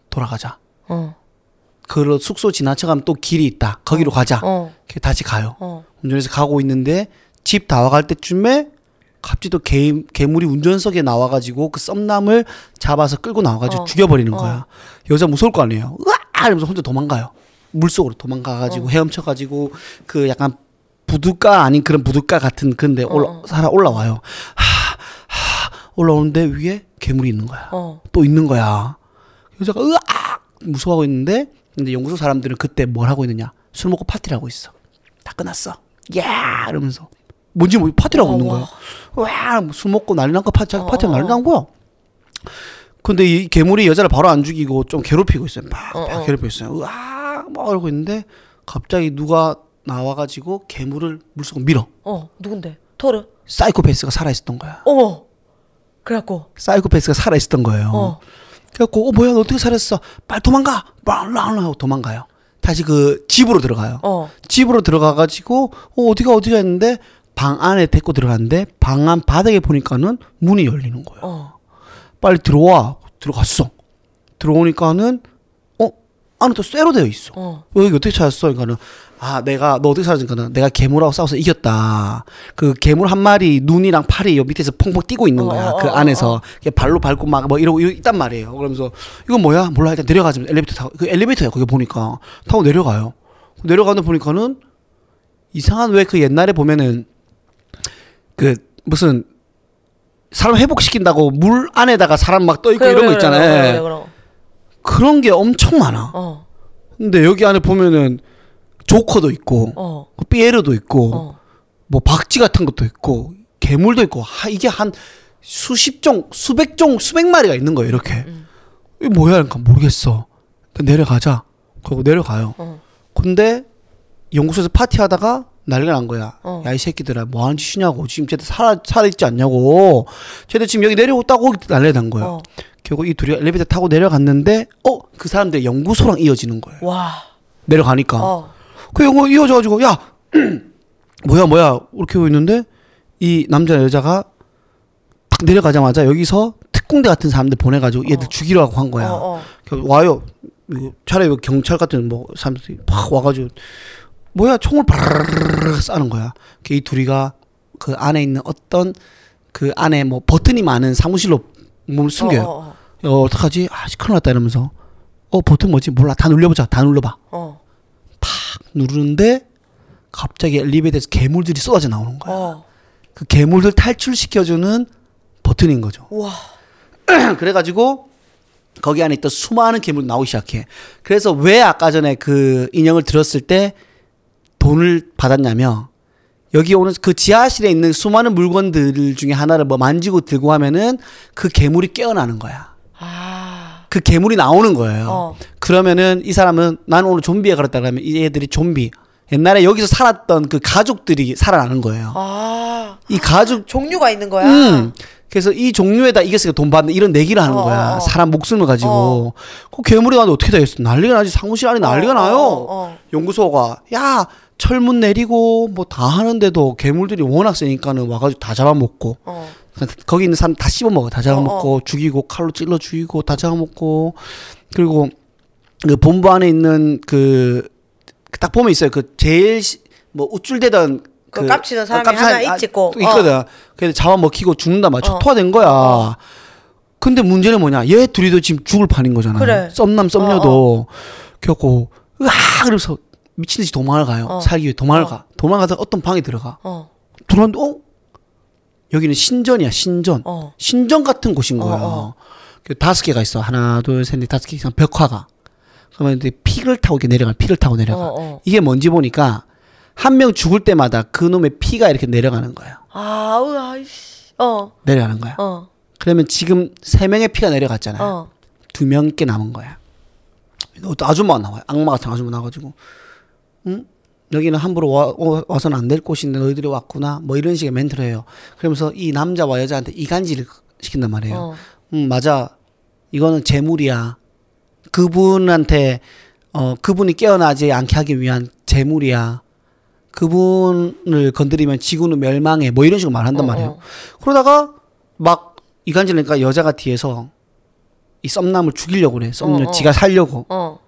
B: 돌아가자.
A: 어.
B: 그 숙소 지나쳐가면 또 길이 있다. 거기로 가자.
A: 어.
B: 다시 가요.
A: 어.
B: 운전해서 가고 있는데 집 다 와갈 때쯤에 갑자기 또 개, 괴물이 운전석에 나와가지고 그 썸남을 잡아서 끌고 나와가지고
A: 어.
B: 죽여버리는
A: 어.
B: 거야. 여자 무서울 거 아니에요. 으아! 이러면서 혼자 도망가요. 물속으로 도망가가지고
A: 어.
B: 헤엄쳐가지고 그 약간 부둣가 아닌 그런 부둣가 같은 근데 올라,
A: 어.
B: 살아 올라와요. 하, 하, 올라오는데 위에 괴물이 있는 거야.
A: 어.
B: 또 있는 거야. 여자가 으악 무서워하고 있는데 근데 연구소 사람들은 그때 뭘 하고 있느냐? 술 먹고 파티를 하고 있어. 다 끝났어. 야 이러면서 뭔지 뭐 파티를 하고
A: 와,
B: 있는
A: 와.
B: 거야. 와 술 먹고 난리 난거 파티
A: 어,
B: 파티
A: 어,
B: 난리 난 거야. 근데 이 괴물이 여자를 바로 안 죽이고 좀 괴롭히고 있어요. 막,
A: 어,
B: 막
A: 어.
B: 괴롭히고 있어요. 으악 막 이러고 있는데 갑자기 누가 나와가지고 괴물을 물속으로 밀어.
A: 어. 누군데? 토르.
B: 사이코패스가 살아 있었던 거야.
A: 어머. 그래갖고.
B: 사이코패스가 살아 있었던 거예요.
A: 어.
B: 그래갖고 어 뭐야 너 어떻게 살았어? 빨리 도망가. 빵랑 하고 도망가요. 다시 그 집으로 들어가요.
A: 어.
B: 집으로 들어가가지고 어 어디가 어디가 했는데 방 안에 데리고 들어갔는데 방 안 바닥에 보니까는 문이 열리는 거예요.
A: 어.
B: 빨리 들어와. 들어갔어. 들어오니까는 어 안에 또 쇠로 되어 있어.
A: 어.
B: 어, 여기 어떻게 찾았어? 그러니까는 아 내가 너 어떻게 찾았으니까는 내가 괴물하고 싸워서 이겼다. 그 괴물 한 마리 눈이랑 팔이 요 밑에서 펑펑 뛰고 있는 거야.
A: 어, 어,
B: 그
A: 어,
B: 안에서 이렇게 발로 밟고 막 뭐 이러고 있단 말이에요. 그러면서 이건 뭐야? 몰라 일단 내려가자. 엘리베이터 타고 그 엘리베이터야 거기 보니까 타고 내려가요. 내려가는 보니까는 이상한 왜 그 옛날에 보면은 그 무슨 사람 회복시킨다고 물 안에다가 사람 막 떠 있고
A: 그래,
B: 이런 거
A: 그래,
B: 있잖아요.
A: 그래.
B: 그런 게 엄청 많아.
A: 어.
B: 근데 여기 안에 보면은 조커도 있고
A: 어.
B: 삐에르도 있고
A: 어.
B: 뭐 박쥐 같은 것도 있고 괴물도 있고 하, 이게 한 수십 종, 수백 종, 수백 마리가 있는 거예요. 이렇게.
A: 음.
B: 이게 뭐야? 그러니까 모르겠어. 일단 내려가자. 그리고 내려가요.
A: 어.
B: 근데 연구소에서 파티하다가 난리가 난 거야.
A: 어.
B: 야이 새끼들아 뭐 하는 짓이냐고 지금 쟤들 살아 살아 있지 않냐고. 쟤들 지금 여기 내려오다고 난리가 난 거야.
A: 어.
B: 결국 이 둘이 엘리베이터 타고 내려갔는데 어 그 사람들 연구소랑 이어지는 거예요.
A: 와.
B: 내려가니까
A: 어.
B: 그 연구 이어져가지고 야 뭐야 뭐야 이렇게 하고 있는데 이 남자 여자가 딱 내려가자마자 여기서 특공대 같은 사람들 보내가지고 얘들
A: 어.
B: 죽이려 하고 한 거야.
A: 어, 어.
B: 그 와요. 이거 차라리 뭐 경찰 같은 뭐 사람들이 팍 와가지고 뭐야 총을 바르르르 싸는 거야. 그이 둘이가 그 안에 있는 어떤 그 안에 뭐 버튼이 많은 사무실로 몸을 숨겨요.
A: 어, 어,
B: 어, 어떡하지? 아, 씨, 큰일 났다 이러면서 어 버튼 뭐지? 몰라. 다 눌려보자. 다 눌러봐.
A: 어.
B: 누르는데 갑자기 엘리베이터에서 괴물들이 쏟아져 나오는 거야.
A: 어.
B: 그 괴물들 탈출시켜주는 버튼인 거죠. 그래가지고 거기 안에 있던 수많은 괴물 나오기 시작해. 그래서 왜 아까 전에 그 인형을 들었을 때 돈을 받았냐면 여기 오는 그 지하실에 있는 수많은 물건들 중에 하나를 뭐 만지고 들고 하면은 그 괴물이 깨어나는 거야.
A: 아.
B: 그 괴물이 나오는 거예요.
A: 어.
B: 그러면은 이 사람은 나는 오늘 좀비에 걸었다 그러면 이 애들이 좀비. 옛날에 여기서 살았던 그 가족들이 살아나는 거예요.
A: 아.
B: 이 가족
A: 종류가 있는 거야.
B: 음. 그래서 이 종류에다 이겼으니까 돈 받는 이런 내기를 하는
A: 어,
B: 거야.
A: 어.
B: 사람 목숨을 가지고.
A: 어.
B: 그 괴물이 가는데 어떻게 되겠어? 난리가 나지. 사무실 안에 난리가
A: 어,
B: 나요.
A: 어, 어.
B: 연구소가. 야, 철문 내리고 뭐 다 하는데도 괴물들이 워낙 세니까는 와가지고 다 잡아먹고.
A: 어.
B: 거기 있는 사람 다 씹어 먹어. 다 잡아 먹고,
A: 어,
B: 죽이고, 칼로 찔러 죽이고, 다 잡아 먹고. 그리고 그 본부 안에 있는 그, 딱 보면 있어요. 그 제일 시- 뭐 우쭐대던
A: 그 깝치는 사람이
B: 깝치는
A: 하나
B: 아,
A: 있고.
B: 또 있거든. 그래서 잡아 먹히고 죽는단 말이야.
A: 어.
B: 초토화된 거야.
A: 어.
B: 근데 문제는 뭐냐? 얘 둘이도 지금 죽을 판인 거잖아.
A: 그래.
B: 썸남 썸녀도. 그래갖고 으아 그러면서 미친 듯이 도망을 가요.
A: 어.
B: 살기 위해 도망을
A: 어.
B: 가. 도망가서 어떤 방에 들어가.
A: 어.
B: 들어왔는데 어? 여기는 신전이야 신전.
A: 어.
B: 신전 같은 곳인
A: 어,
B: 거야.
A: 어.
B: 그 다섯 개가 있어. 하나, 둘, 셋, 넷, 다섯 개 있어. 벽화가. 그러면 이제 피를 타고 이렇게 내려가. 피를 타고 내려가.
A: 어, 어.
B: 이게 뭔지 보니까 한 명 죽을 때마다 그 놈의 피가 이렇게 내려가는 거야.
A: 아, 으아, 이씨. 어.
B: 내려가는 거야.
A: 어.
B: 그러면 지금 세 명의 피가 내려갔잖아요.
A: 어.
B: 두 명께 남은 거야. 또 아줌마가 나와요. 악마 같은 아줌마 나와가지고, 응? 여기는 함부로 와, 와- 와서는 안 될 곳인데 너희들이 왔구나. 뭐 이런 식의 멘트를 해요. 그러면서 이 남자와 여자한테 이간질을 시킨단 말이에요.
A: 어.
B: 음, 맞아. 이거는 재물이야. 그분한테, 어, 그분이 깨어나지 않게 하기 위한 재물이야. 그분을 건드리면 지구는 멸망해. 뭐 이런 식으로 말한단
A: 어,
B: 말이에요.
A: 어.
B: 그러다가 막 이간질하니까 여자가 뒤에서 이 썸남을 죽이려고 그래. 썸녀
A: 어, 어.
B: 지가 살려고.
A: 어.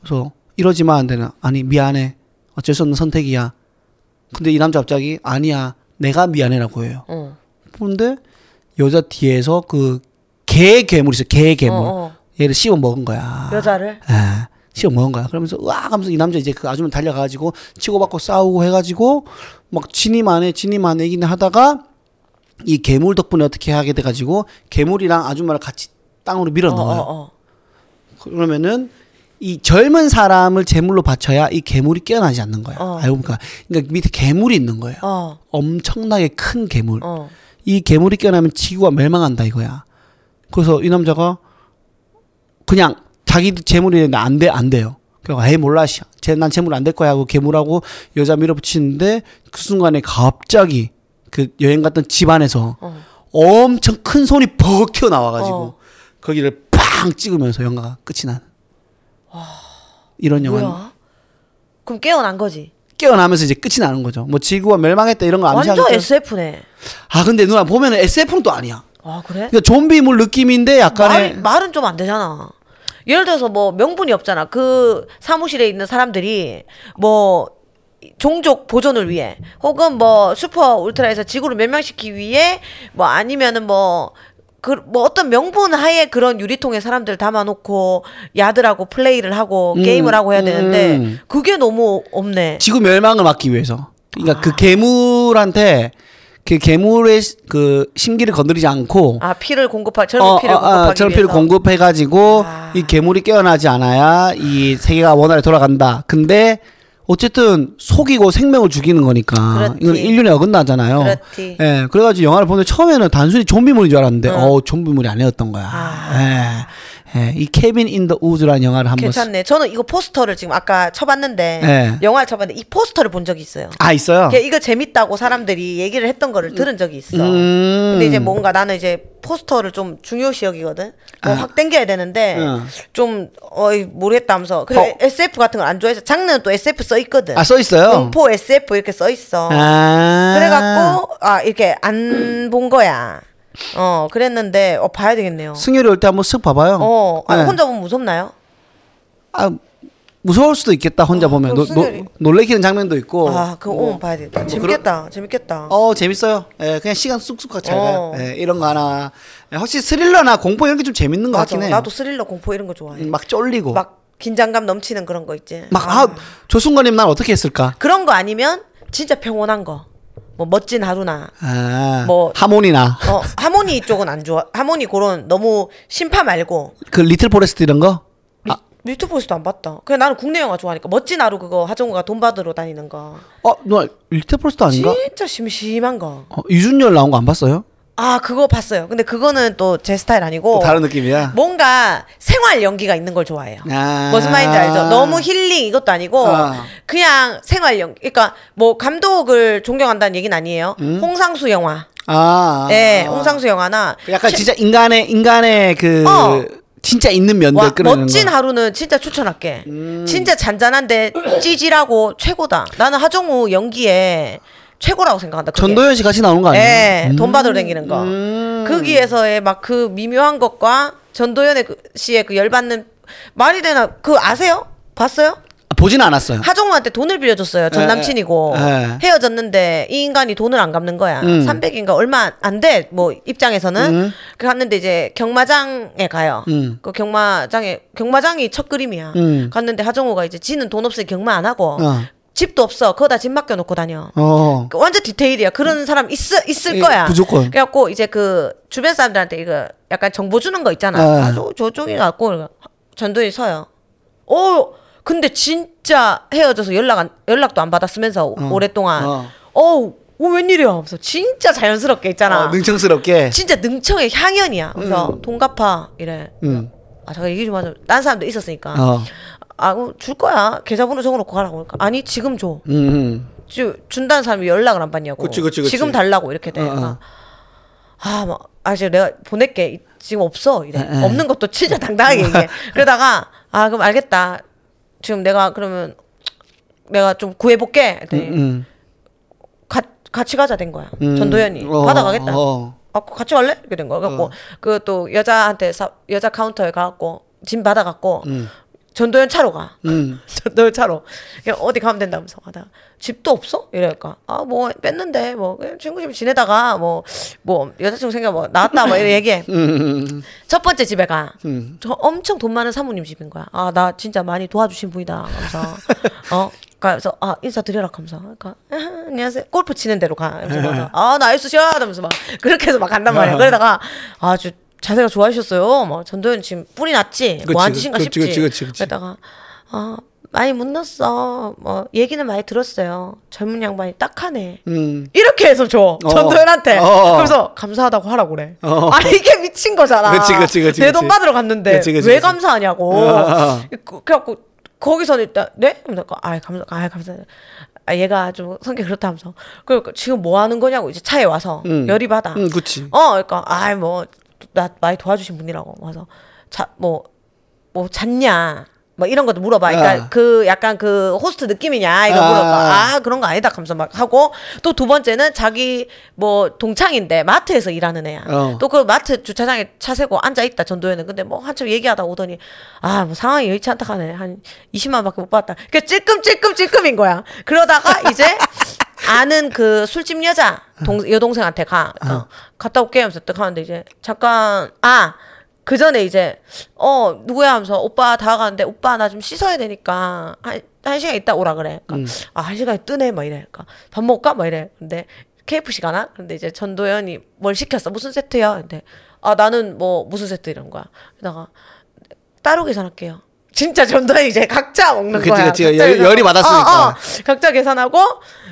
B: 그래서 이러지만 안 되나. 아니 미안해. 어쩔 수 없는 선택이야. 근데 이 남자 갑자기 아니야. 내가 미안해라고 해요.
A: 어.
B: 근데 여자 뒤에서 그 개 괴물 있어. 개 괴물.
A: 어, 어.
B: 얘를 씹어 먹은 거야.
A: 여자를?
B: 예. 씹어 먹은 거야. 그러면서 으악 하면서 이 남자 이제 그 아줌마 달려가가지고 치고받고 싸우고 해가지고 막 진입 안해 진입 안해 이긴 하다가 이 괴물 덕분에 어떻게 하게 돼가지고 괴물이랑 아줌마를 같이 땅으로 밀어
A: 어,
B: 넣어요.
A: 어, 어.
B: 그러면은 이 젊은 사람을 제물로 바쳐야 이 괴물이 깨어나지 않는 거야.
A: 어.
B: 알고 보니까 그러니까 밑에 괴물이 있는 거예요.
A: 어.
B: 엄청나게 큰 괴물.
A: 어.
B: 이 괴물이 깨어나면 지구가 멸망한다 이거야. 그래서 이 남자가 그냥 자기 재물이 안 돼, 안 돼요. 그래서 에이 몰라, 씨. 쟤, 난 재물 안 될 거야 하고 괴물하고 여자 밀어붙이는데 그 순간에 갑자기 그 여행 갔던 집 안에서
A: 어.
B: 엄청 큰 손이 벅 튀어나와가지고
A: 어.
B: 거기를 팡 찍으면서 영화가 끝이 나 는. 이런 영화?
A: 그럼 깨어난 거지.
B: 깨어나면서 이제 끝이 나는 거죠. 뭐 지구가 멸망했다 이런 거
A: 완전
B: 암시하겠죠.
A: SF네.
B: 아 근데 누나 보면은 SF는 또 아니야.
A: 아, 그래?
B: 그러니까 좀비물 느낌인데 약간의
A: 말, 말은 좀 안 되잖아. 예를 들어서 뭐 명분이 없잖아. 그 사무실에 있는 사람들이 뭐 종족 보존을 위해 혹은 뭐 슈퍼 울트라에서 지구를 멸망시키기 위해 뭐 아니면은 뭐 그, 뭐 어떤 명분 하에 그런 유리통에 사람들 담아놓고 야들하고 플레이를 하고
B: 음,
A: 게임을 하고 해야 되는데
B: 음.
A: 그게 너무 없네.
B: 지구 멸망을 막기 위해서. 그러니까
A: 아.
B: 그 괴물한테 그 괴물의 시- 그 심기를 건드리지 않고
A: 아 피를 공급할 절미피를
B: 어, 어, 어,
A: 공급하기
B: 절피를
A: 위해서.
B: 공급해 가지고
A: 아.
B: 이 괴물이 깨어나지 않아야 이 세계가 원활히 돌아간다. 근데 어쨌든 속이고 생명을 죽이는 거니까
A: 그렇지.
B: 이건 인륜에 어긋나잖아요.
A: 그렇지.
B: 예, 그래가지고 영화를 보는데 처음에는 단순히 좀비물인 줄 알았는데
A: 응.
B: 어 좀비물이 아니었던 거야.
A: 아.
B: 예, 예, 이 Cabin in the Woods라는 영화를 한번
A: 괜찮네. 저는 이거 포스터를 지금 아까 쳐봤는데
B: 네.
A: 영화를 쳐봤는데 이 포스터를 본 적이 있어요.
B: 아 있어요.
A: 이거 재밌다고 사람들이 얘기를 했던 거를 들은 적이 있어.
B: 음.
A: 근데 이제 뭔가 나는 이제 포스터를 좀 중요시 여기거든. 뭐
B: 아.
A: 확 땡겨야 되는데
B: 응.
A: 좀 어이 모르겠다면서. 그래
B: 어.
A: SF 같은 걸 안 좋아해서 장르는 또 SF 써 있거든.
B: 아 써 있어요.
A: 공포 SF 이렇게 써 있어.
B: 아.
A: 그래갖고 아 이렇게 안 본 거야. 어 그랬는데 어 봐야 되겠네요.
B: 승열이 올 때 한번 쓱 봐봐요.
A: 어 아,
B: 네.
A: 혼자 보면 무섭나요?
B: 아 무서울 수도 있겠다 혼자 보면 노,
A: 아, 그럼 승열이-
B: 노, 놀래키는 장면도 있고.
A: 아 그거 오면 봐야 되겠다. 재밌겠다. 재밌겠다.
B: 어 재밌어요. 예, 그냥 시간 쑥쑥 잘 가요.
A: 어.
B: 예, 이런 거 하나. 예, 확실히 스릴러나 공포 이런 게 좀 재밌는 것
A: 맞아.
B: 같긴 해.
A: 나도 스릴러 공포 이런 거 좋아해.
B: 음, 막 쫄리고. 막,
A: 막 긴장감 넘치는 그런 거 있지.
B: 아, 조순관님 난 어떻게 했을까?
A: 그런 거 아니면 진짜 평온한 거. 뭐 멋진 하루나
B: 아,
A: 뭐-
B: 하모니나
A: 어 하모니 쪽은 안 좋아. 하모니 그런 너무 신파 말고
B: 그 Little Forest 이런 거.
A: 리, Little Forest도 안 봤다. 그냥 나는 국내 영화 좋아하니까 멋진 하루 그거 하정우가 돈 받으러 다니는 거.
B: 어, 너 Little Forest 아닌가?
A: 진짜 심심한 거.
B: 어, 류준열 나온 거 안 봤어요?
A: 아 그거 봤어요. 근데 그거는 또 제 스타일 아니고
B: 또 다른 느낌이야.
A: 뭔가 생활 연기가 있는 걸 좋아해요.
B: 아.
A: 무슨 말인지 알죠? 너무 힐링 이것도 아니고
B: 아.
A: 그냥 생활 연기. 그러니까 뭐 감독을 존경한다는 얘기는 아니에요. 홍상수 영화.
B: 아.
A: 예,
B: 아.
A: 홍상수 영화나
B: 약간
A: 최-
B: 진짜 인간의 인간의 그
A: 어.
B: 진짜 있는 면들
A: 와,
B: 끌어내는
A: 멋진
B: 거. 음.
A: 하루는 진짜 추천할게. 진짜 잔잔한데 찌질하고 최고다. 나는 하정우 연기에 최고라고 생각한다. 그게.
B: 전도연 씨 같이 나오는 거 아니에요?
A: 예,
B: 음.
A: 돈 받으러 다니는 거. 거기에서의 막 그 미묘한 것과 전도연의 그 씨의 그 열받는 말이 되나 그 아세요? 봤어요?
B: 아, 보진 않았어요.
A: 하정우한테 돈을 빌려줬어요. 전
B: 에,
A: 남친이고
B: 에.
A: 헤어졌는데 이 인간이 돈을 안 갚는 거야.
B: 음.
A: 300인가 얼마 안 돼. 뭐 입장에서는 그 갔는데 이제 경마장에 가요.
B: 음.
A: 그 경마장에 경마장이 첫 그림이야.
B: 음.
A: 갔는데 하정우가 이제 지는 돈 없으니 경마 안 하고
B: 어.
A: 집도 없어. 거기다 집 맡겨 놓고 다녀.
B: 어.
A: 그 완전 디테일이야. 그런 사람 있을 있을
B: 예,
A: 거야.
B: 무조건.
A: 그래갖고 이제 그 주변 사람들한테 이거 약간 정보 주는 거 있잖아.
B: 아.
A: 아, 저, 저쪽에 갖고 전도에 서요. 어, 근데 진짜 헤어져서 연락 안, 연락도 안 받았으면서 오랫동안.
B: 어.
A: 어, 어, 웬일이야? 하면서 진짜 자연스럽게 있잖아.
B: 어, 능청스럽게.
A: 진짜 능청의 향연이야. 그래서 돈 갚아 이래.
B: 음.
A: 아 잠깐 얘기 좀 하자. 딴 사람도 있었으니까.
B: 어.
A: 아, 그럼 줄 거야. 계좌번호 적어놓고 가라고. 그러니까 아니 지금 줘.
B: 음. 음.
A: 주, 준다는 사람이 연락을 안 받냐고.
B: 그치, 그치, 그치.
A: 지금 달라고 이렇게 돼.
B: 어, 어.
A: 아, 뭐, 아, 지금 내가 보낼게. 이- 지금 없어. 이래.
B: 에, 에.
A: 없는 것도 진짜 당당하게 얘기해. 그러다가, 아, 그럼 알겠다. 지금 내가 그러면 내가 좀 구해볼게. 했더니
B: 음.
A: 가, 같이 가자 된 거야.
B: 음.
A: 전도연이.
B: 어,
A: 받아가겠다.
B: 어.
A: 아, 같이 갈래? 이렇게 된 거야. 그래갖고, 그또 여자한테, 사, 여자 카운터에 가갖고, 짐 받아갖고, 전도연 차로 가.
B: 음.
A: 전도연 차로. 어디 가면 된다면서 하다가, 집도 없어? 이러니까, 아, 뭐, 뺐는데, 뭐, 그냥 친구 집 지내다가, 뭐, 뭐, 여자친구 생겨, 뭐, 나왔다, 뭐, 이렇게 얘기해.
B: 음.
A: 첫 번째 집에 가.
B: 음.
A: 저 엄청 돈 많은 사모님 집인 거야. 아, 나 진짜 많이 도와주신 분이다. 하면서, 어? 그래서, 아, 인사 드려라. 하면서. 그러니까, 아하, 안녕하세요. 골프 치는 데로 가. 막, 아, nice shot! 하면서 막, 그렇게 해서 막 간단 말이야. 그러다가, 아주 자세가 좋아하셨어요. 뭐, 전도연 지금 뿔이 났지? 뭐
B: 그치,
A: 싶지?
B: 그치, 그치, 그치.
A: 그러다가, 아, 많이 못 넣었어. 뭐, 얘기는 많이 들었어요. 젊은 양반이 딱하네.
B: 음.
A: 이렇게 해서 줘
B: 어.
A: 전도연한테
B: 어.
A: 그래서 감사하다고 하라고 그래
B: 어.
A: 아니 이게 미친 거잖아
B: 그치, 그치, 그치,
A: 내 돈. 받으러 갔는데
B: 그치, 그치,
A: 왜. 감사하냐고
B: 어.
A: 그- 그래갖고 거기서 일단 네? 그러면서 아 감사 아 감사 아 얘가 좀 성격 그렇다면서 그러니까 지금 뭐 하는 거냐고 이제 차에 와서
B: 음.
A: 열이 받아
B: 음, 그치.
A: 어 그러니까 아이 뭐 나 많이 도와주신 분이라고 와서 자뭐뭐 잤냐 뭐 이런 것도 물어봐. 그러니까
B: 아.
A: 그 약간 그 호스트 느낌이냐 이거
B: 아.
A: 물어봐. 아 그런 거 아니다 하면서 막 하고 또 두 번째는 자기 뭐 동창인데 마트에서 일하는 애야.
B: 어.
A: 또그 마트 주차장에 차 세고 앉아 있다 전도에는 근데 뭐 한참 얘기하다 오더니 아 뭐 상황이 여의치 않다 하네 한 20만밖에 못 받았다. 그러니까 찔끔 찔끔 찔끔인 거야. 그러다가 이제 아는 그 술집 여자 동 여동생한테 가 어, 갔다 올게 하면서 딱 하는데 이제 잠깐 아 그 전에 이제 어 누구야 하면서 오빠 다가가는데 오빠 나 좀 씻어야 되니까 한, 한 시간 있다 오라 그래. 그러니까 아한 시간이 뜨네 막 이래. 그러니까 밥 먹을까 막 이래. 근데 KFC 가나? 근데 이제 전도연이 뭘 시켰어? 무슨 세트야? 근데 아 나는 뭐 무슨 세트 이런 거야. 그러다가 따로 계산할게요. 진짜 전도연 이제 각자 먹는
B: 그치,
A: 거야.
B: 그치. 열-. 열이 받았으니까.
A: 어, 어. 각자 계산하고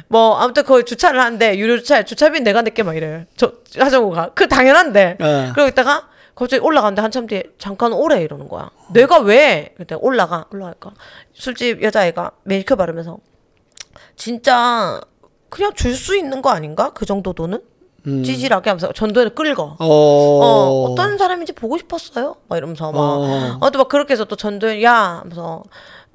A: 뭐 아무튼 거기 주차를 하는데 유료 주차 주차비 내가 낼게 막 이래. 저 하정우가 그 당연한데.
B: 어.
A: 그러고 있다가 갑자기 올라가는데 한참 뒤에 잠깐 오래 이러는 거야. 내가 왜? 그때 올라가 올라갈까? 술집 여자애가 메이크업 바르면서 진짜 그냥 줄 수 있는 거 아닌가? 그 정도 돈은? 찌질하게 하면서 전도연을 끌고
B: 어.
A: 어, 어 떤 사람인지 보고 싶었어요? 막 이러면서 막,
B: 어.
A: 어, 또막 그렇게 해서 또 전도연, 야! 하면서,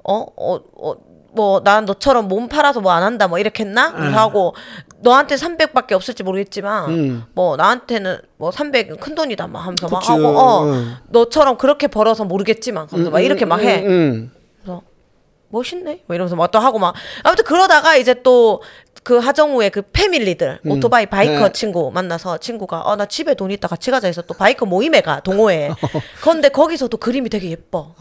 A: 어, 어, 어, 뭐, 난 너처럼 몸 팔아서 뭐 안 한다, 뭐 이렇게 했나? 그래서 하고, 너한테 300밖에 없을지 모르겠지만,
B: 음.
A: 뭐, 나한테는 뭐 300은 큰 돈이다, 막 하면서 막
B: 그치,
A: 하고, 어,
B: 응.
A: 너처럼 그렇게 벌어서 모르겠지만, 하면서 막 이렇게 막 해.
B: 음, 음.
A: 그래서 멋있네. 뭐 이러면서 막 또 하고 막 아무튼 그러다가 이제 또 그 하정우의 그 family들 오토바이 biker
B: 네.
A: 친구 만나서 친구가 어 나 집에 돈 있다 같이 가자 해서 또 biker 모임에 가 동호회. 그런데 거기서도 그림이 되게 예뻐.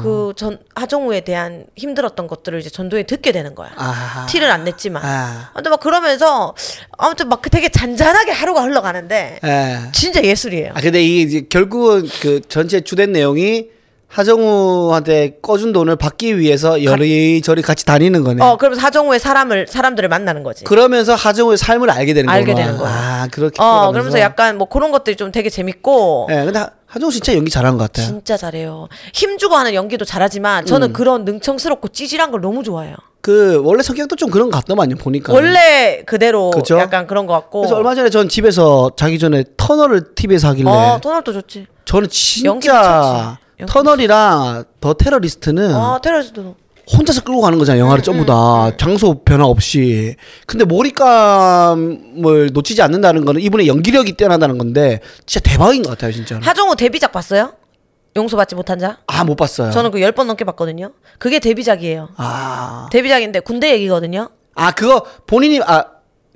A: 그전 하정우에 대한 힘들었던 것들을 이제 전도연이 듣게 되는 거야.
B: 아.
A: 티를 안 냈지만.
B: 아.
A: 아무튼 막 그러면서 아무튼 막그 되게 잔잔하게 하루가 흘러가는데
B: 예.
A: 진짜 예술이에요.
B: 아 근데 이게 이제 결국은 그 전체 주된 내용이 하정우한테 꺼준 돈을 받기 위해서 여리저리 같이 다니는 거네.
A: 어 그러면서 하정우의 사람을 사람들을 만나는 거지.
B: 그러면서 하정우의 삶을 알게 되는
A: 알게
B: 거구나.
A: 되는 거야.
B: 아 그렇게.
A: 어. 그러면서 약간 뭐 그런 것들이 좀 되게 재밌고
B: 예, 근데 하- 하정우 진짜 연기 잘한 것 같아요.
A: 진짜 잘해요. 힘주고 하는 연기도 잘하지만 저는 그런 능청스럽고 찌질한 걸 너무 좋아해요.
B: 그 원래 성격도 좀 그런 것 같더만요. 보니까.
A: 원래 그대로
B: 그죠?
A: 약간 그런 것 같고.
B: 그래서 얼마 전에 전 집에서 자기 전에 터널을 TV에서 하길래
A: 어 터널도 좋지.
B: 저는
A: 연기
B: 진짜 터널이랑 더 테러리스트는
A: 아 테러리스트도.
B: 혼자서 끌고 가는 거잖아요. 영화를 전부 다 장소 변화 없이. 근데 몰입감을 놓치지 않는다는 거는 이분의 연기력이 뛰어나다는 건데 진짜 대박인 것 같아요, 진짜.
A: 하정우 데뷔작 봤어요? 용서받지 못한 자?
B: 아 못 봤어요.
A: 저는 그 열 번 넘게 봤거든요. 그게 데뷔작이에요.
B: 아,
A: 데뷔작인데 군대 얘기거든요.
B: 아 그거 본인이 아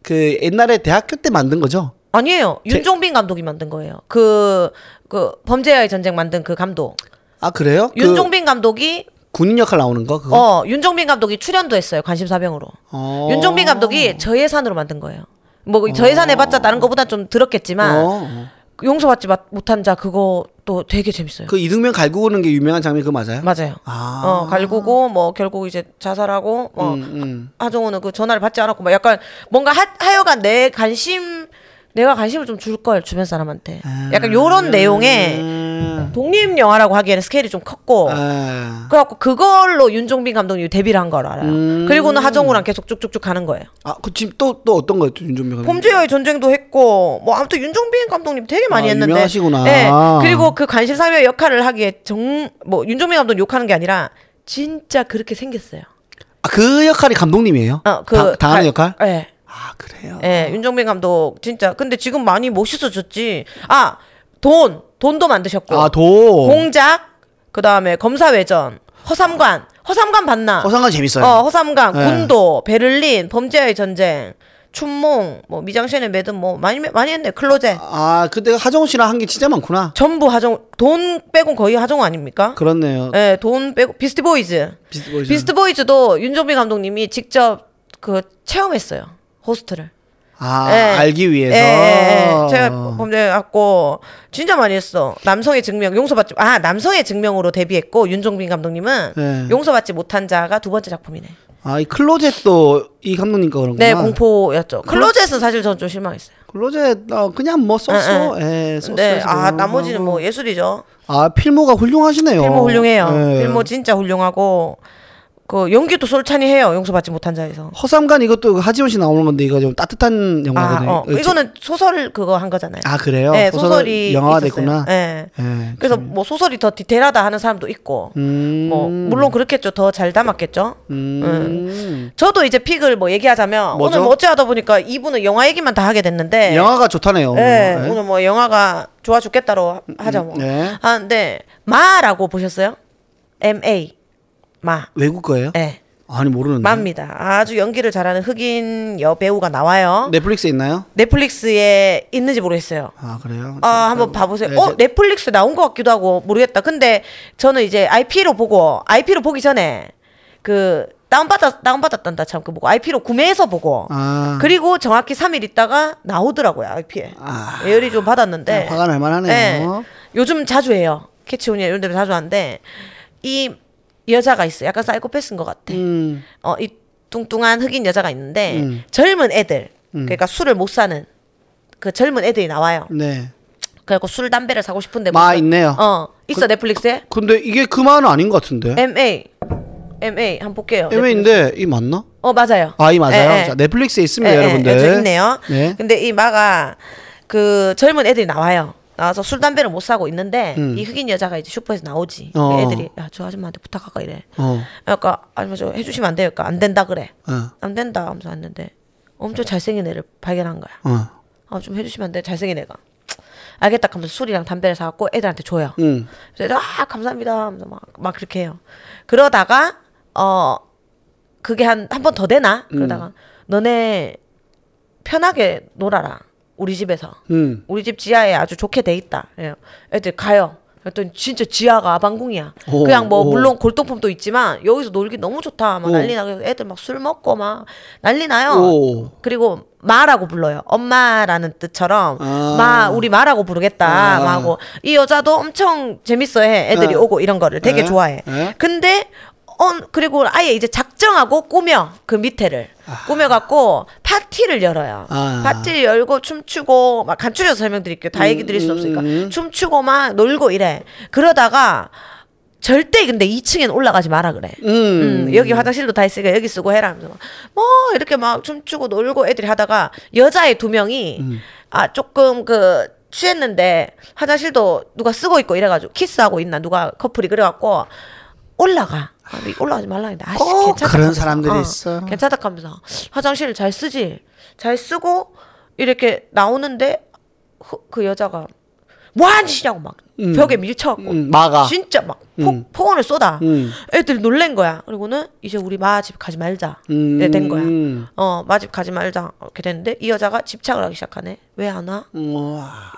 B: 그 옛날에 대학교 때 만든 거죠?
A: 아니에요. 윤종빈 감독이 만든 거예요. 그, 그 범죄와의 전쟁 만든 그 감독.
B: 아 그래요? 그
A: 윤종빈 감독이
B: 군인 역할 나오는 거 그거?
A: 어 윤종빈 감독이 출연도 했어요 관심사병으로
B: 어.
A: 윤종빈 감독이 저예산으로 만든 거예요 뭐 저예산 해봤자 다른 거보다 좀 들었겠지만
B: 어.
A: 용서받지 마- 못한 자 그거 또 되게 재밌어요
B: 그 이등병 갈구는 게 유명한 장면 그거 맞아요?
A: 맞아요
B: 아.
A: 어 갈구고 뭐 결국 이제 자살하고 뭐
B: 음, 음.
A: 하정우는 그 전화를 받지 않았고 막 약간 뭔가 하, 하여간 내 관심 내가 관심을 좀 줄 걸 주변 사람한테 약간 요런 내용의
B: 음.
A: 독립 영화라고 하기에는 스케일이 좀 컸고
B: 아.
A: 그래갖고 그걸로 윤종빈 감독님이 데뷔를 한 걸 알아요.
B: 음.
A: 그리고는 하정우랑 계속 쭉쭉쭉 가는 거예요.
B: 아, 그 지금 또 또 어떤 거였죠, 윤종빈 감독님?
A: 범죄와의 전쟁도 했고 뭐 아무튼 윤종빈 감독님 되게 많이
B: 아,
A: 했는데.
B: 유명하시구나.
A: 네. 그리고 그 관심사며 역할을 하기에 정 뭐 윤종빈 감독 욕하는 게 아니라 진짜 그렇게 생겼어요.
B: 아, 그 역할이 감독님이에요?
A: 어, 그
B: 당- 당하는
A: 가-
B: 역할?
A: 네.
B: 아, 그래요?
A: 예, 윤종빈 감독 진짜 근데 지금 많이 멋있어졌지. 아, 돈, 돈도 만드셨고.
B: 아, 도.
A: 공작, 그 다음에 검사외전, 허삼관. 허삼관 봤나?
B: 허삼관 재밌어요.
A: 어, 허삼관,
B: 네.
A: 군도, 베를린, 범죄와의 전쟁, 춘몽, 뭐 미장센의 매듭 뭐 많이 많이 했네. Closet.
B: 아, 그때 하정우 씨랑 한 게 진짜 많구나.
A: 전부 하정 돈 빼고 거의 하정 아닙니까?
B: 그렇네요.
A: 예, 돈 빼고 Beast Boys. Beast Boys. Beast Boys도 윤종빈 감독님이 직접 그 체험했어요. 호스트를.
B: 아,
A: 예.
B: 알기 위해서.
A: 예, 예, 예. 제가 범죄했고 진짜 많이 했어. 남성의 증명 용서받지 아 남성의 증명으로 데뷔했고 윤종빈 감독님은
B: 네.
A: 용서받지 못한 자가 두 번째 작품이네.
B: 아, 이 Closet도 이 감독님 거 그런구나.
A: 네 공포였죠. Closet은 사실 전 좀 실망했어요.
B: Closet 어, 그냥 뭐 so so. 예, so so.
A: 네, 아 나머지는 뭐 예술이죠.
B: 아, 필모가 훌륭하시네요.
A: 필모 훌륭해요.
B: 예.
A: 필모 진짜 훌륭하고 그 연기도 솔찬히 해요. 용서받지 못한 자에서.
B: 허삼관 이것도 하지원 씨 나오는 건데 이거 좀 따뜻한
A: 아,
B: 영화거든요.
A: 어. 이거는 소설 그거 한 거잖아요.
B: 아, 그래요?
A: 네,
B: 소설
A: 소설이
B: 영화가
A: 있었어요.
B: 됐구나.
A: 네.
B: 예.
A: 그래서 뭐 소설이 더 디테일하다 하는 사람도 있고,
B: 음.
A: 뭐 물론 그렇겠죠. 더 잘 담았겠죠.
B: 음.
A: 저도 이제 픽을 뭐 얘기하자면
B: 뭐죠?
A: 오늘 뭐 어찌하다 보니까 이분은 영화 얘기만 다 하게 됐는데,
B: 영화가 좋다네요.
A: 네,
B: 오늘.
A: 오늘 뭐 영화가 좋아 죽겠다로 하자 뭐.
B: 네.
A: 하는데 마라고 보셨어요? M A 마.
B: 외국 거예요?
A: 네.
B: 아니 모르는데.
A: 마입니다. 아주 연기를 잘하는 흑인 여배우가 나와요.
B: 넷플릭스에 있나요?
A: 넷플릭스에 있는지 모르겠어요.
B: 아 그래요?
A: 아, 한번 봐보세요.
B: 네,
A: 어,
B: 저-
A: 넷플릭스 나온 것 같기도 하고 모르겠다. 근데 저는 이제 IP로 보고 IP로 보기 전에 그 다운받았 다운받았단다 참 그 보고 IP로 구매해서 보고
B: 아,
A: 그리고 정확히 3일 있다가 나오더라고요 IP에
B: 아.
A: 예열이 좀 받았는데
B: 화가 날 만하네요.
A: 네. 요즘 자주 해요 캐치온이나 이런 데로 자주 하는데 이 여자가 있어. 약간 사이코패스인 것 같아.
B: 음.
A: 어, 이 뚱뚱한 흑인 여자가 있는데
B: 음.
A: 젊은 애들, 그러니까 술을 못 사는 그 젊은 애들이 나와요.
B: 네.
A: 그래갖고 술 담배를 사고 싶은데
B: 못마
A: 사-
B: 있네요.
A: 어, 있어 넷플릭스에
B: 근데 이게 그 말은 아닌 것 같은데.
A: MA, MA 한번 볼게요.
B: MA인데 이 맞나?
A: 어 맞아요.
B: 아, 이 맞아요.
A: 예, 예.
B: 자, 넷플릭스에 있습니다,
A: 예, 예,
B: 여러분들.
A: 저 있네요.
B: 네.
A: 근데 이 마가 그 젊은 애들이 나와요. 나와서 술 담배를 못 사고 있는데 이 흑인 여자가 이제 슈퍼에서 나오지.
B: 음. 어.
A: 애들이 야 저 아줌마한테 부탁할까 이래.
B: 어.
A: 그러니까 아줌마 저 해주시면 안 돼요. 그러니까 안 된다 그래.
B: 어.
A: 안 된다 하면서 왔는데 엄청 잘생긴 애를 발견한 거야.
B: 어.
A: 아 좀 해주시면 안 돼. 잘생긴 애가. 알겠다 하면서 술이랑 담배를 사갖고 애들한테 줘요.
B: 음.
A: 그래서 아 감사합니다 하면서 막, 막 그렇게 해요. 그러다가 어 그게 한 한 번 더 되나? 그러다가 너네 편하게 놀아라 우리 집에서
B: 음.
A: 우리 집 지하에 아주 좋게 돼 있다. 예. 애들 가요. 그랬더니 진짜 지하가 아방궁이야.
B: 오,
A: 그냥 뭐
B: 오.
A: 물론 골동품도 있지만 여기서 놀기 너무 좋다. 막
B: 오.
A: 난리 나고 애들 막 술 먹고 막 난리 나요.
B: 오.
A: 그리고 마라고 불러요. 엄마라는 뜻처럼
B: 아.
A: 마 우리 마라고 부르겠다.
B: 아.
A: 막 하고 이 여자도 엄청 재밌어해. 애들이
B: 아.
A: 오고 이런 거를 되게
B: 에?
A: 좋아해.
B: 에?
A: 근데 어 그리고 아예 이제 작정하고 꾸며 그 밑에를 꾸며 갖고 파티를 열어요.
B: 아.
A: 파티를 열고 춤추고 막 간추려서 설명드릴게요. 다 얘기 드릴 수 없으니까
B: 음.
A: 춤추고 막 놀고 이래. 그러다가 절대 근데 2층엔 올라가지 마라 그래.
B: 음.
A: 음, 여기 화장실도 다 있으니까 여기 쓰고 해라 하면서 뭐 이렇게 막 춤추고 놀고 애들이 하다가 여자애 두 명이
B: 음.
A: 아 조금 그 취했는데 화장실도 누가 쓰고 있고 이래가지고 키스하고 있나 누가 커플이 그래갖고 올라가 아, 올라가지 말라 했는데 아씨
B: 꼭
A: 괜찮다
B: 그런. 사람들이
A: 어,
B: 있어.
A: 괜찮다 하면서 화장실을 잘 쓰지 잘 쓰고 이렇게 나오는데 그, 그 여자가 뭐 하는 짓이냐고 막 벽에 밀쳐갖고
B: 음, 막아.
A: 진짜 막 포,
B: 음.
A: 폭언을 쏟아
B: 음.
A: 애들이 놀란 거야 그리고는 이제 우리 마집 가지 말자
B: 음.
A: 이래 된 거야
B: 음.
A: 어마집 가지 말자 이렇게 됐는데 이 여자가 집착을 하기 시작하네 왜 안 와?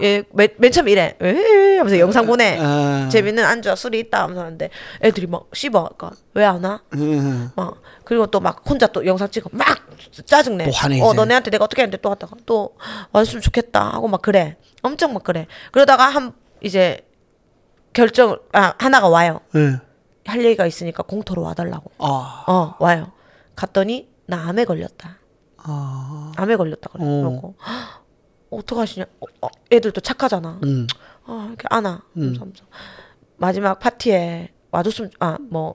A: 얘맨 맨 처음 이래 에 하면서 영상 보내
B: 아.
A: 재밌는 안주와 술이 있다 하면서 하는데 애들이 막 씹어 그러니까 왜 안 와?
B: 음.
A: 막 그리고 또 막 혼자 또 영상 찍어 막 짜증내. 어. 너네한테 내가 어떻게 했는데 또 하다가 또 왔으면 좋겠다 하고 막 그래. 엄청 막 그래. 그러다가 한 이제 결정 아 하나가 와요.
B: 예.
A: 할 얘기가 있으니까 공터로 와달라고.
B: 아.
A: 어 와요. 갔더니 나 암에 걸렸다.
B: 아.
A: 암에 걸렸다 그래.
B: 어.
A: 그러고 어떡 하시냐. 어, 어, 애들도 착하잖아.
B: 음.
A: 아 이렇게 안아. 하면서 마지막 파티에 와줬으면 아뭐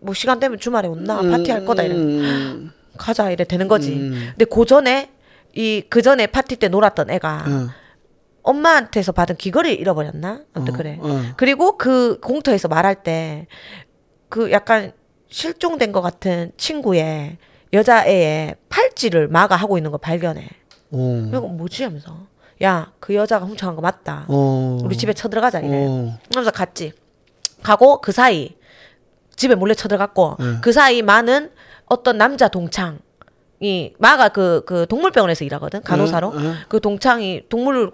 A: 뭐 시간 되면 주말에 온나 파티 할 거다 이래.
B: 음.
A: 가자 이래 되는 거지.
B: 음.
A: 근데 그 전에 이 그 전에 파티 때 놀았던 애가
B: 응.
A: 엄마한테서 받은 귀걸이를 잃어버렸나? 아무튼
B: 어,
A: 그래.
B: 어.
A: 그리고 그 공터에서 말할 때 그 약간 실종된 것 같은 친구의 여자애의 팔찌를 마가 하고 있는 거 발견해.
B: 오.
A: 그리고 뭐지 하면서 야 그 여자가 훔쳐간 거 맞다.
B: 어.
A: 우리 집에 쳐들어가자 이래.
B: 어.
A: 그러면서 갔지. 가고 그 사이 집에 몰래 쳐들어갔고
B: 네.
A: 그 사이 마는 어떤 남자 동창 이 마가 그 그 동물병원에서 일하거든 간호사로
B: 네, 네.
A: 그 동창이 동물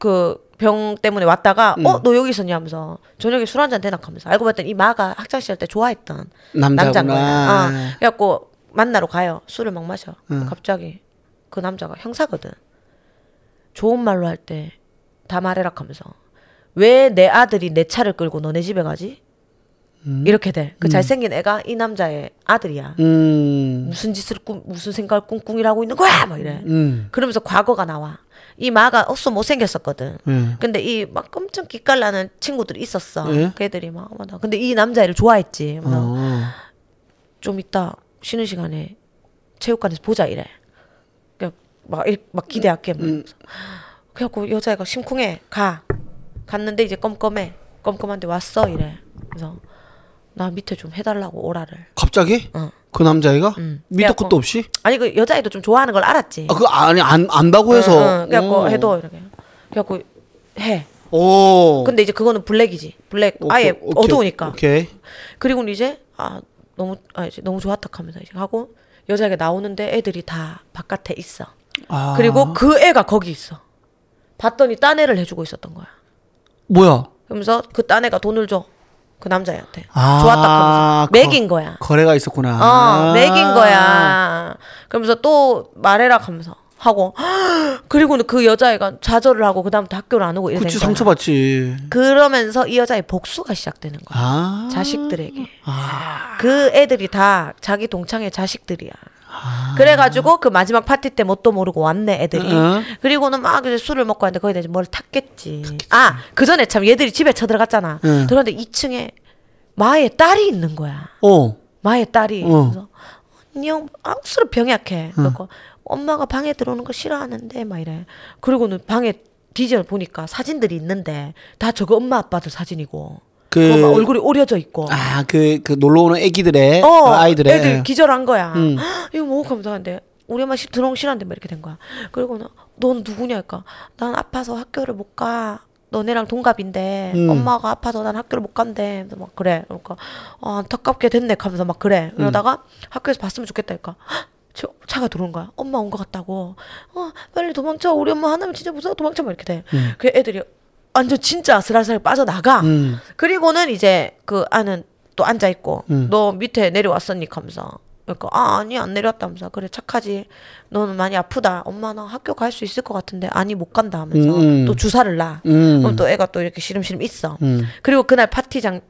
A: 그 병 때문에 왔다가
B: 음.
A: 어너 여기 있었냐 하면서 저녁에 술 한 잔 대낮 하면서 알고 봤더니 이 마가 학창 시절 때 좋아했던 남자인 거야. 어. 그래갖고 만나러 가요. 술을 막 마셔.
B: 응.
A: 갑자기 그 남자가 형사거든. 좋은 말로 할 때 다 말해라 하면서 왜 내 아들이 내 차를 끌고 너네 집에 가지? 이렇게 돼. 그 잘생긴 애가 이 남자의 아들이야.
B: 음.
A: 무슨 짓을 꿈, 무슨 생각을 꿍꿍이를 하고 있는 거야? 막 이래.
B: 음.
A: 그러면서 과거가 나와. 이 마가 어쏘 못생겼었거든.
B: 예.
A: 근데 이막 끔찍 기깔나는 친구들이 있었어.
B: 예?
A: 그 애들이 막, 맞아. 근데 이 남자애를 좋아했지. 그래서
B: 어.
A: 좀 이따 쉬는 시간에 체육관에서 보자 이래. 막, 이렇게 막 기대할게. 막.
B: 음.
A: 그래갖고 여자애가 심쿵해. 가. 갔는데 이제 껌껌해. 껌껌한데 왔어 이래. 그래서 나 밑에 좀 해달라고 오라를.
B: 갑자기?
A: 어.
B: 그 남자애가?
A: 음.
B: 밑도
A: 그래갖고-
B: 끝도 없이?
A: 아니 그 여자애도 좀 좋아하는 걸 알았지.
B: 아, 그 아니 안 안다고 해서.
A: 응, 응. 그래갖고
B: 어.
A: 해도 이렇게. 그래갖고 해.
B: 오.
A: 근데 이제 그거는 블랙이지. 블랙
B: 어. 오케이,
A: 아예
B: 오케이,
A: 어두우니까.
B: 오케이.
A: 그리고는 이제 아 너무 아 이제 너무 좋았다 하면서 이제 하고 여자애가 나오는데 애들이 다 바깥에 있어.
B: 아.
A: 그리고 그 애가 거기 있어. 봤더니 딴 애를 해주고 있었던 거야.
B: 뭐야?
A: 그러면서 그 딴 애가 돈을 줘. 그 남자애한테.
B: 아,
A: 좋았다 하면서.
B: 거-
A: 매긴 거야.
B: 거래가 있었구나.
A: 어,
B: 아.
A: 매긴 거야. 그러면서 또 말해라 하면서. 하고 그리고는 그 여자애가 좌절을 하고 그다음부터 학교를 안 오고 이래 된
B: 그치. 상처받지.
A: 그러면서 이 여자의 복수가 시작되는 거야.
B: 아.
A: 자식들에게.
B: 아.
A: 그 애들이 다 자기 동창의 자식들이야.
B: 아.
A: 그래가지고 그 마지막 파티 때 뭣도 모르고 왔네 애들이.
B: 응.
A: 그리고는 막 이제 술을 먹고 왔는데 거기다 이제 뭘 탔겠지. 아그 전에 참 얘들이 집에 쳐들어갔잖아.
B: 응.
A: 들어갔는데 2층에 마의 딸이 있는 거야.
B: 어.
A: 마의 딸이.
B: 어.
A: 그래서 언니 형 악수로 병약해. 그래서 엄마가 방에 들어오는 거 싫어하는데 막 이래. 그리고는 방에 뒤져 보니까 사진들이 있는데 다 저거 엄마 아빠들 사진이고.
B: 그-
A: 얼굴이 오려져 있고.
B: 아, 그, 그 놀러 오는 애기들의
A: 어,
B: 어, 아이들의
A: 애들 기절한 거야.
B: 음.
A: 이거 뭐 하면서 하는데 우리 엄마 시 들어오기 막 이렇게 된 거야. 그리고는 넌 누구냐 할까? 난 아파서 학교를 못 가. 너네랑 동갑인데
B: 음.
A: 엄마가 아파서 난 학교를 못 간대. 그래서 막 그래. 그러니까 아, 안타깝게 됐네 하면서 막 그래.
B: 음.
A: 그러다가 학교에서 봤으면 좋겠다 그러니까 저 차가 들어온 거야. 엄마 온 것 같다고. 어, 빨리 도망쳐. 우리 엄마 하나면 진짜 무서워. 도망쳐. 막 이렇게 돼. 그 애들이 완전 진짜 아슬아슬 빠져나가.
B: 음.
A: 그리고는 이제 그 아는 또 앉아 있고
B: 음.
A: 너 밑에 내려왔었니 하면서 그러니까 아 아니 안 내려왔다면서 그래 착하지 너는 많이 아프다 엄마 나 학교 갈 수 있을 것 같은데 아니 못 간다 하면서
B: 음, 음.
A: 또 주사를 놔
B: 음.
A: 그럼 또 애가 또 이렇게 시름시름 있어
B: 음.
A: 그리고 그날 파티장이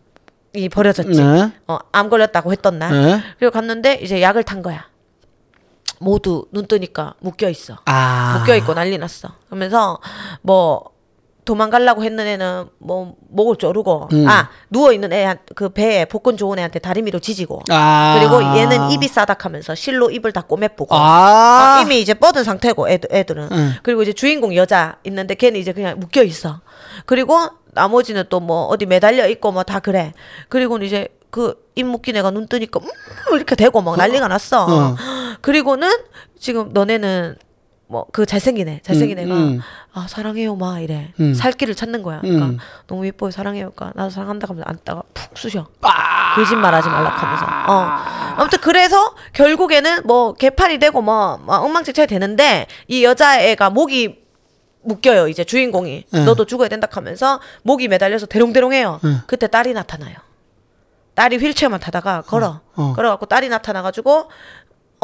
A: 벌어졌지
B: 네.
A: 어, 암 걸렸다고 했던 날
B: 네.
A: 그리고 갔는데 이제 약을 탄 거야 모두 눈 뜨니까 묶여 있어
B: 아.
A: 묶여 있고 난리 났어. 그러면서 뭐 도망가려고 했는 애는 뭐 목을 조르고
B: 음.
A: 아 누워 있는 애 그 배에 복근 좋은 애한테 다리미로 지지고
B: 아.
A: 그리고 얘는 입이 싸닥하면서 실로 입을 다 꼬매보고
B: 아.
A: 어, 이미 이제 뻗은 상태고 애들, 애들은
B: 응.
A: 그리고 이제 주인공 여자 있는데 걔는 이제 그냥 묶여 있어 그리고 나머지는 또 뭐 어디 매달려 있고 뭐 다 그래 그리고는 이제 그 입 묶인 애가 눈 뜨니까 음 이렇게 되고 막 난리가 났어
B: 어.
A: 그리고는 지금 너네는 뭐 그 잘생긴 애 잘생긴
B: 음,
A: 애가
B: 음.
A: 아 사랑해요 마 이래
B: 음.
A: 살 길을 찾는 거야 그러니까
B: 음.
A: 너무 예뻐요 사랑해요 그러니까 나도 사랑한다 하면서 앉다가 푹 쑤셔
B: 아.
A: 거짓말하지 말라 하면서 어 아무튼 그래서 결국에는 뭐 개판이 되고 뭐, 뭐 엉망진창이 되는데 이 여자애가 목이 묶여요 이제 주인공이
B: 응.
A: 너도 죽어야 된다 하면서 목이 매달려서 대롱대롱해요
B: 응.
A: 그때 딸이 나타나요 딸이 휠체어만 타다가 걸어
B: 어.
A: 걸어갖고 딸이 나타나가지고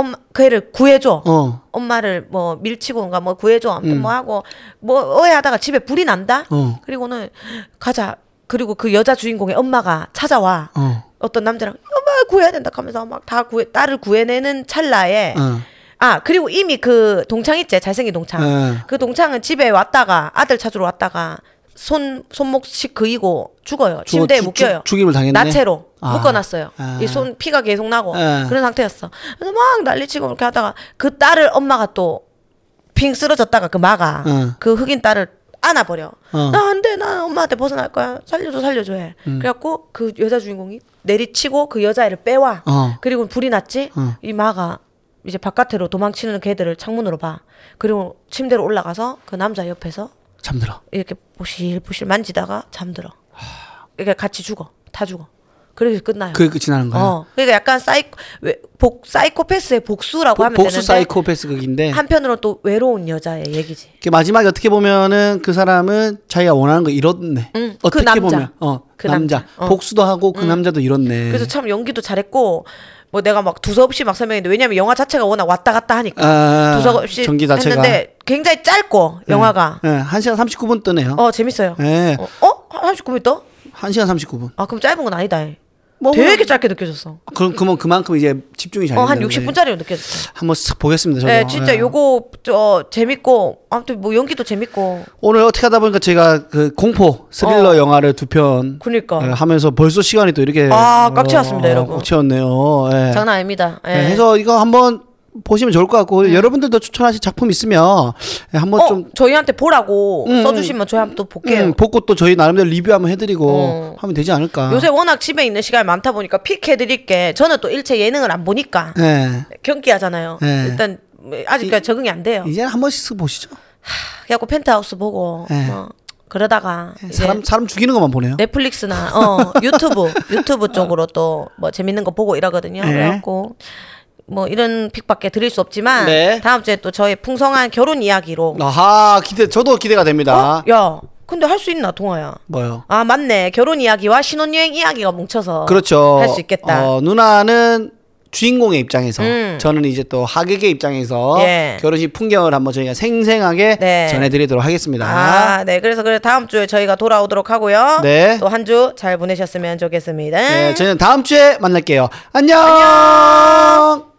A: 엄마 그 애를 구해줘
B: 어.
A: 엄마를 뭐 밀치고인가 뭐 구해줘 아무튼
B: 음.
A: 뭐 하고 뭐 어해하다가 집에 불이 난다
B: 어.
A: 그리고는 가자 그리고 그 여자 주인공의 엄마가 찾아와
B: 어.
A: 어떤 남자랑 엄마 구해야 된다 하면서 막 다 구해 딸을 구해내는 찰나에
B: 어.
A: 아 그리고 이미 그 동창 있지 잘생긴 동창
B: 어.
A: 그 동창은 집에 왔다가 아들 찾으러 왔다가 손 손목씩 그이고 죽어요
B: 죽어-
A: 침대에
B: 죽-
A: 묶여요
B: 죽- 죽임을 당했네.
A: 나체로
B: 아.
A: 묶어놨어요
B: 아.
A: 이손 피가 계속 나고
B: 아.
A: 그런 상태였어 그래서 막 난리치고 이렇게 하다가 그 딸을 엄마가 또 핑 쓰러졌다가 그 마가
B: 어.
A: 그 흑인 딸을 안아버려
B: 어.
A: 나안 돼 나 엄마한테 벗어날 거야 살려줘 살려줘 해
B: 음.
A: 그래갖고 그 여자 주인공이 내리치고 그 여자애를 빼와
B: 어.
A: 그리고 불이 났지
B: 어.
A: 이 마가 이제 바깥으로 도망치는 걔들을 창문으로 봐 그리고 침대로 올라가서 그 남자 옆에서
B: 잠들어.
A: 이렇게 보실보실 만지다가 잠들어 이렇게 같이 죽어 다 죽어 그래서 끝나요
B: 그게 끝이 나는 거야.
A: 어 그러니까 약간 사이 왜- 복 사이코패스의 복수라고
B: 복-
A: 하면
B: 복수
A: 되는데
B: 사이코패스 극인데
A: 한편으로 또 외로운 여자의 얘기지
B: 그 마지막에 어떻게 보면은 그 사람은 자기가 원하는 거 잃었네.
A: 응, 그
B: 어떻게
A: 남자.
B: 보면 어,
A: 그그
B: 남자,
A: 남자. 어.
B: 복수도 하고 그 남자도 잃었네.
A: 그래서 참 연기도 잘했고 뭐 내가 막 두서없이 막 설명했는데 왜냐면 영화 자체가 워낙 왔다 갔다 하니까
B: 아,
A: 두서없이
B: 전기 자체가
A: 했는데 굉장히 짧고 영화가
B: 예, 1시간 39분 뜨네요.
A: 어 재밌어요.
B: 예.
A: 어? 어? 39분 더?
B: 1시간 39분.
A: 아 그럼 짧은 건 아니다.
B: 뭐
A: 되게 짧게 느껴졌어.
B: 그럼 그만 그만큼 이제 집중이 잘
A: 어한
B: 되는데.
A: 60분짜리로 느껴졌어.
B: 한번 쓱 보겠습니다. 저도.
A: 네, 진짜
B: 예.
A: 요거 저 재밌고 아무튼 뭐 연기도 재밌고
B: 오늘 어떻게 하다 보니까 제가 그 공포 스릴러
A: 어.
B: 영화를 두 편
A: 그니까
B: 하면서 벌써 시간이 또 이렇게
A: 아, 꽉 채웠습니다, 여러분.
B: 꽉 채웠네요. 예.
A: 장난 아닙니다. 예.
B: 네, 해서 이거 한번 보시면 좋을 것 같고 여러분들도 추천하실 작품 있으면 예, 한번
A: 어,
B: 좀
A: 저희한테 보라고
B: 음,
A: 써주시면 저희 한번 또 볼게요.
B: 음, 보고 또 저희 나름대로 리뷰 한번 해드리고
A: 어.
B: 하면 되지 않을까.
A: 요새 워낙 집에 있는 시간이 많다 보니까 pick 해드릴게. 저는 또 일체 예능을 안 보니까
B: 예.
A: 경기하잖아요.
B: 네.
A: 일단 아직까지 적응이 안 돼요.
B: 이제 한 번씩 보시죠.
A: 그래갖고 펜트하우스 보고
B: 네.
A: 뭐 그러다가
B: 사람 사람 죽이는 것만 보네요.
A: 넷플릭스나 어 유튜브 유튜브 쪽으로 또 뭐 재밌는 거 보고 이러거든요.
B: 네.
A: 그래갖고 뭐 이런 픽밖에 드릴 수 없지만
B: 네.
A: 다음 주에 또 저의 풍성한 결혼 이야기로
B: 아하 기대 저도 기대가 됩니다.
A: 어? 야 근데 할 수 있나 동아야?
B: 뭐요?
A: 아 맞네 결혼 이야기와 신혼여행 이야기가 뭉쳐서
B: 그렇죠.
A: 할 수 있겠다.
B: 어, 누나는 주인공의 입장에서
A: 음.
B: 저는 이제 또 하객의 입장에서
A: 예.
B: 결혼식 풍경을 한번 저희가 생생하게
A: 네.
B: 전해드리도록 하겠습니다.
A: 아, 네. 그래서 그 다음 주에 저희가 돌아오도록 하고요.
B: 네.
A: 또 한 주 잘 보내셨으면 좋겠습니다.
B: 네, 저희는 다음 주에 만날게요. 안녕.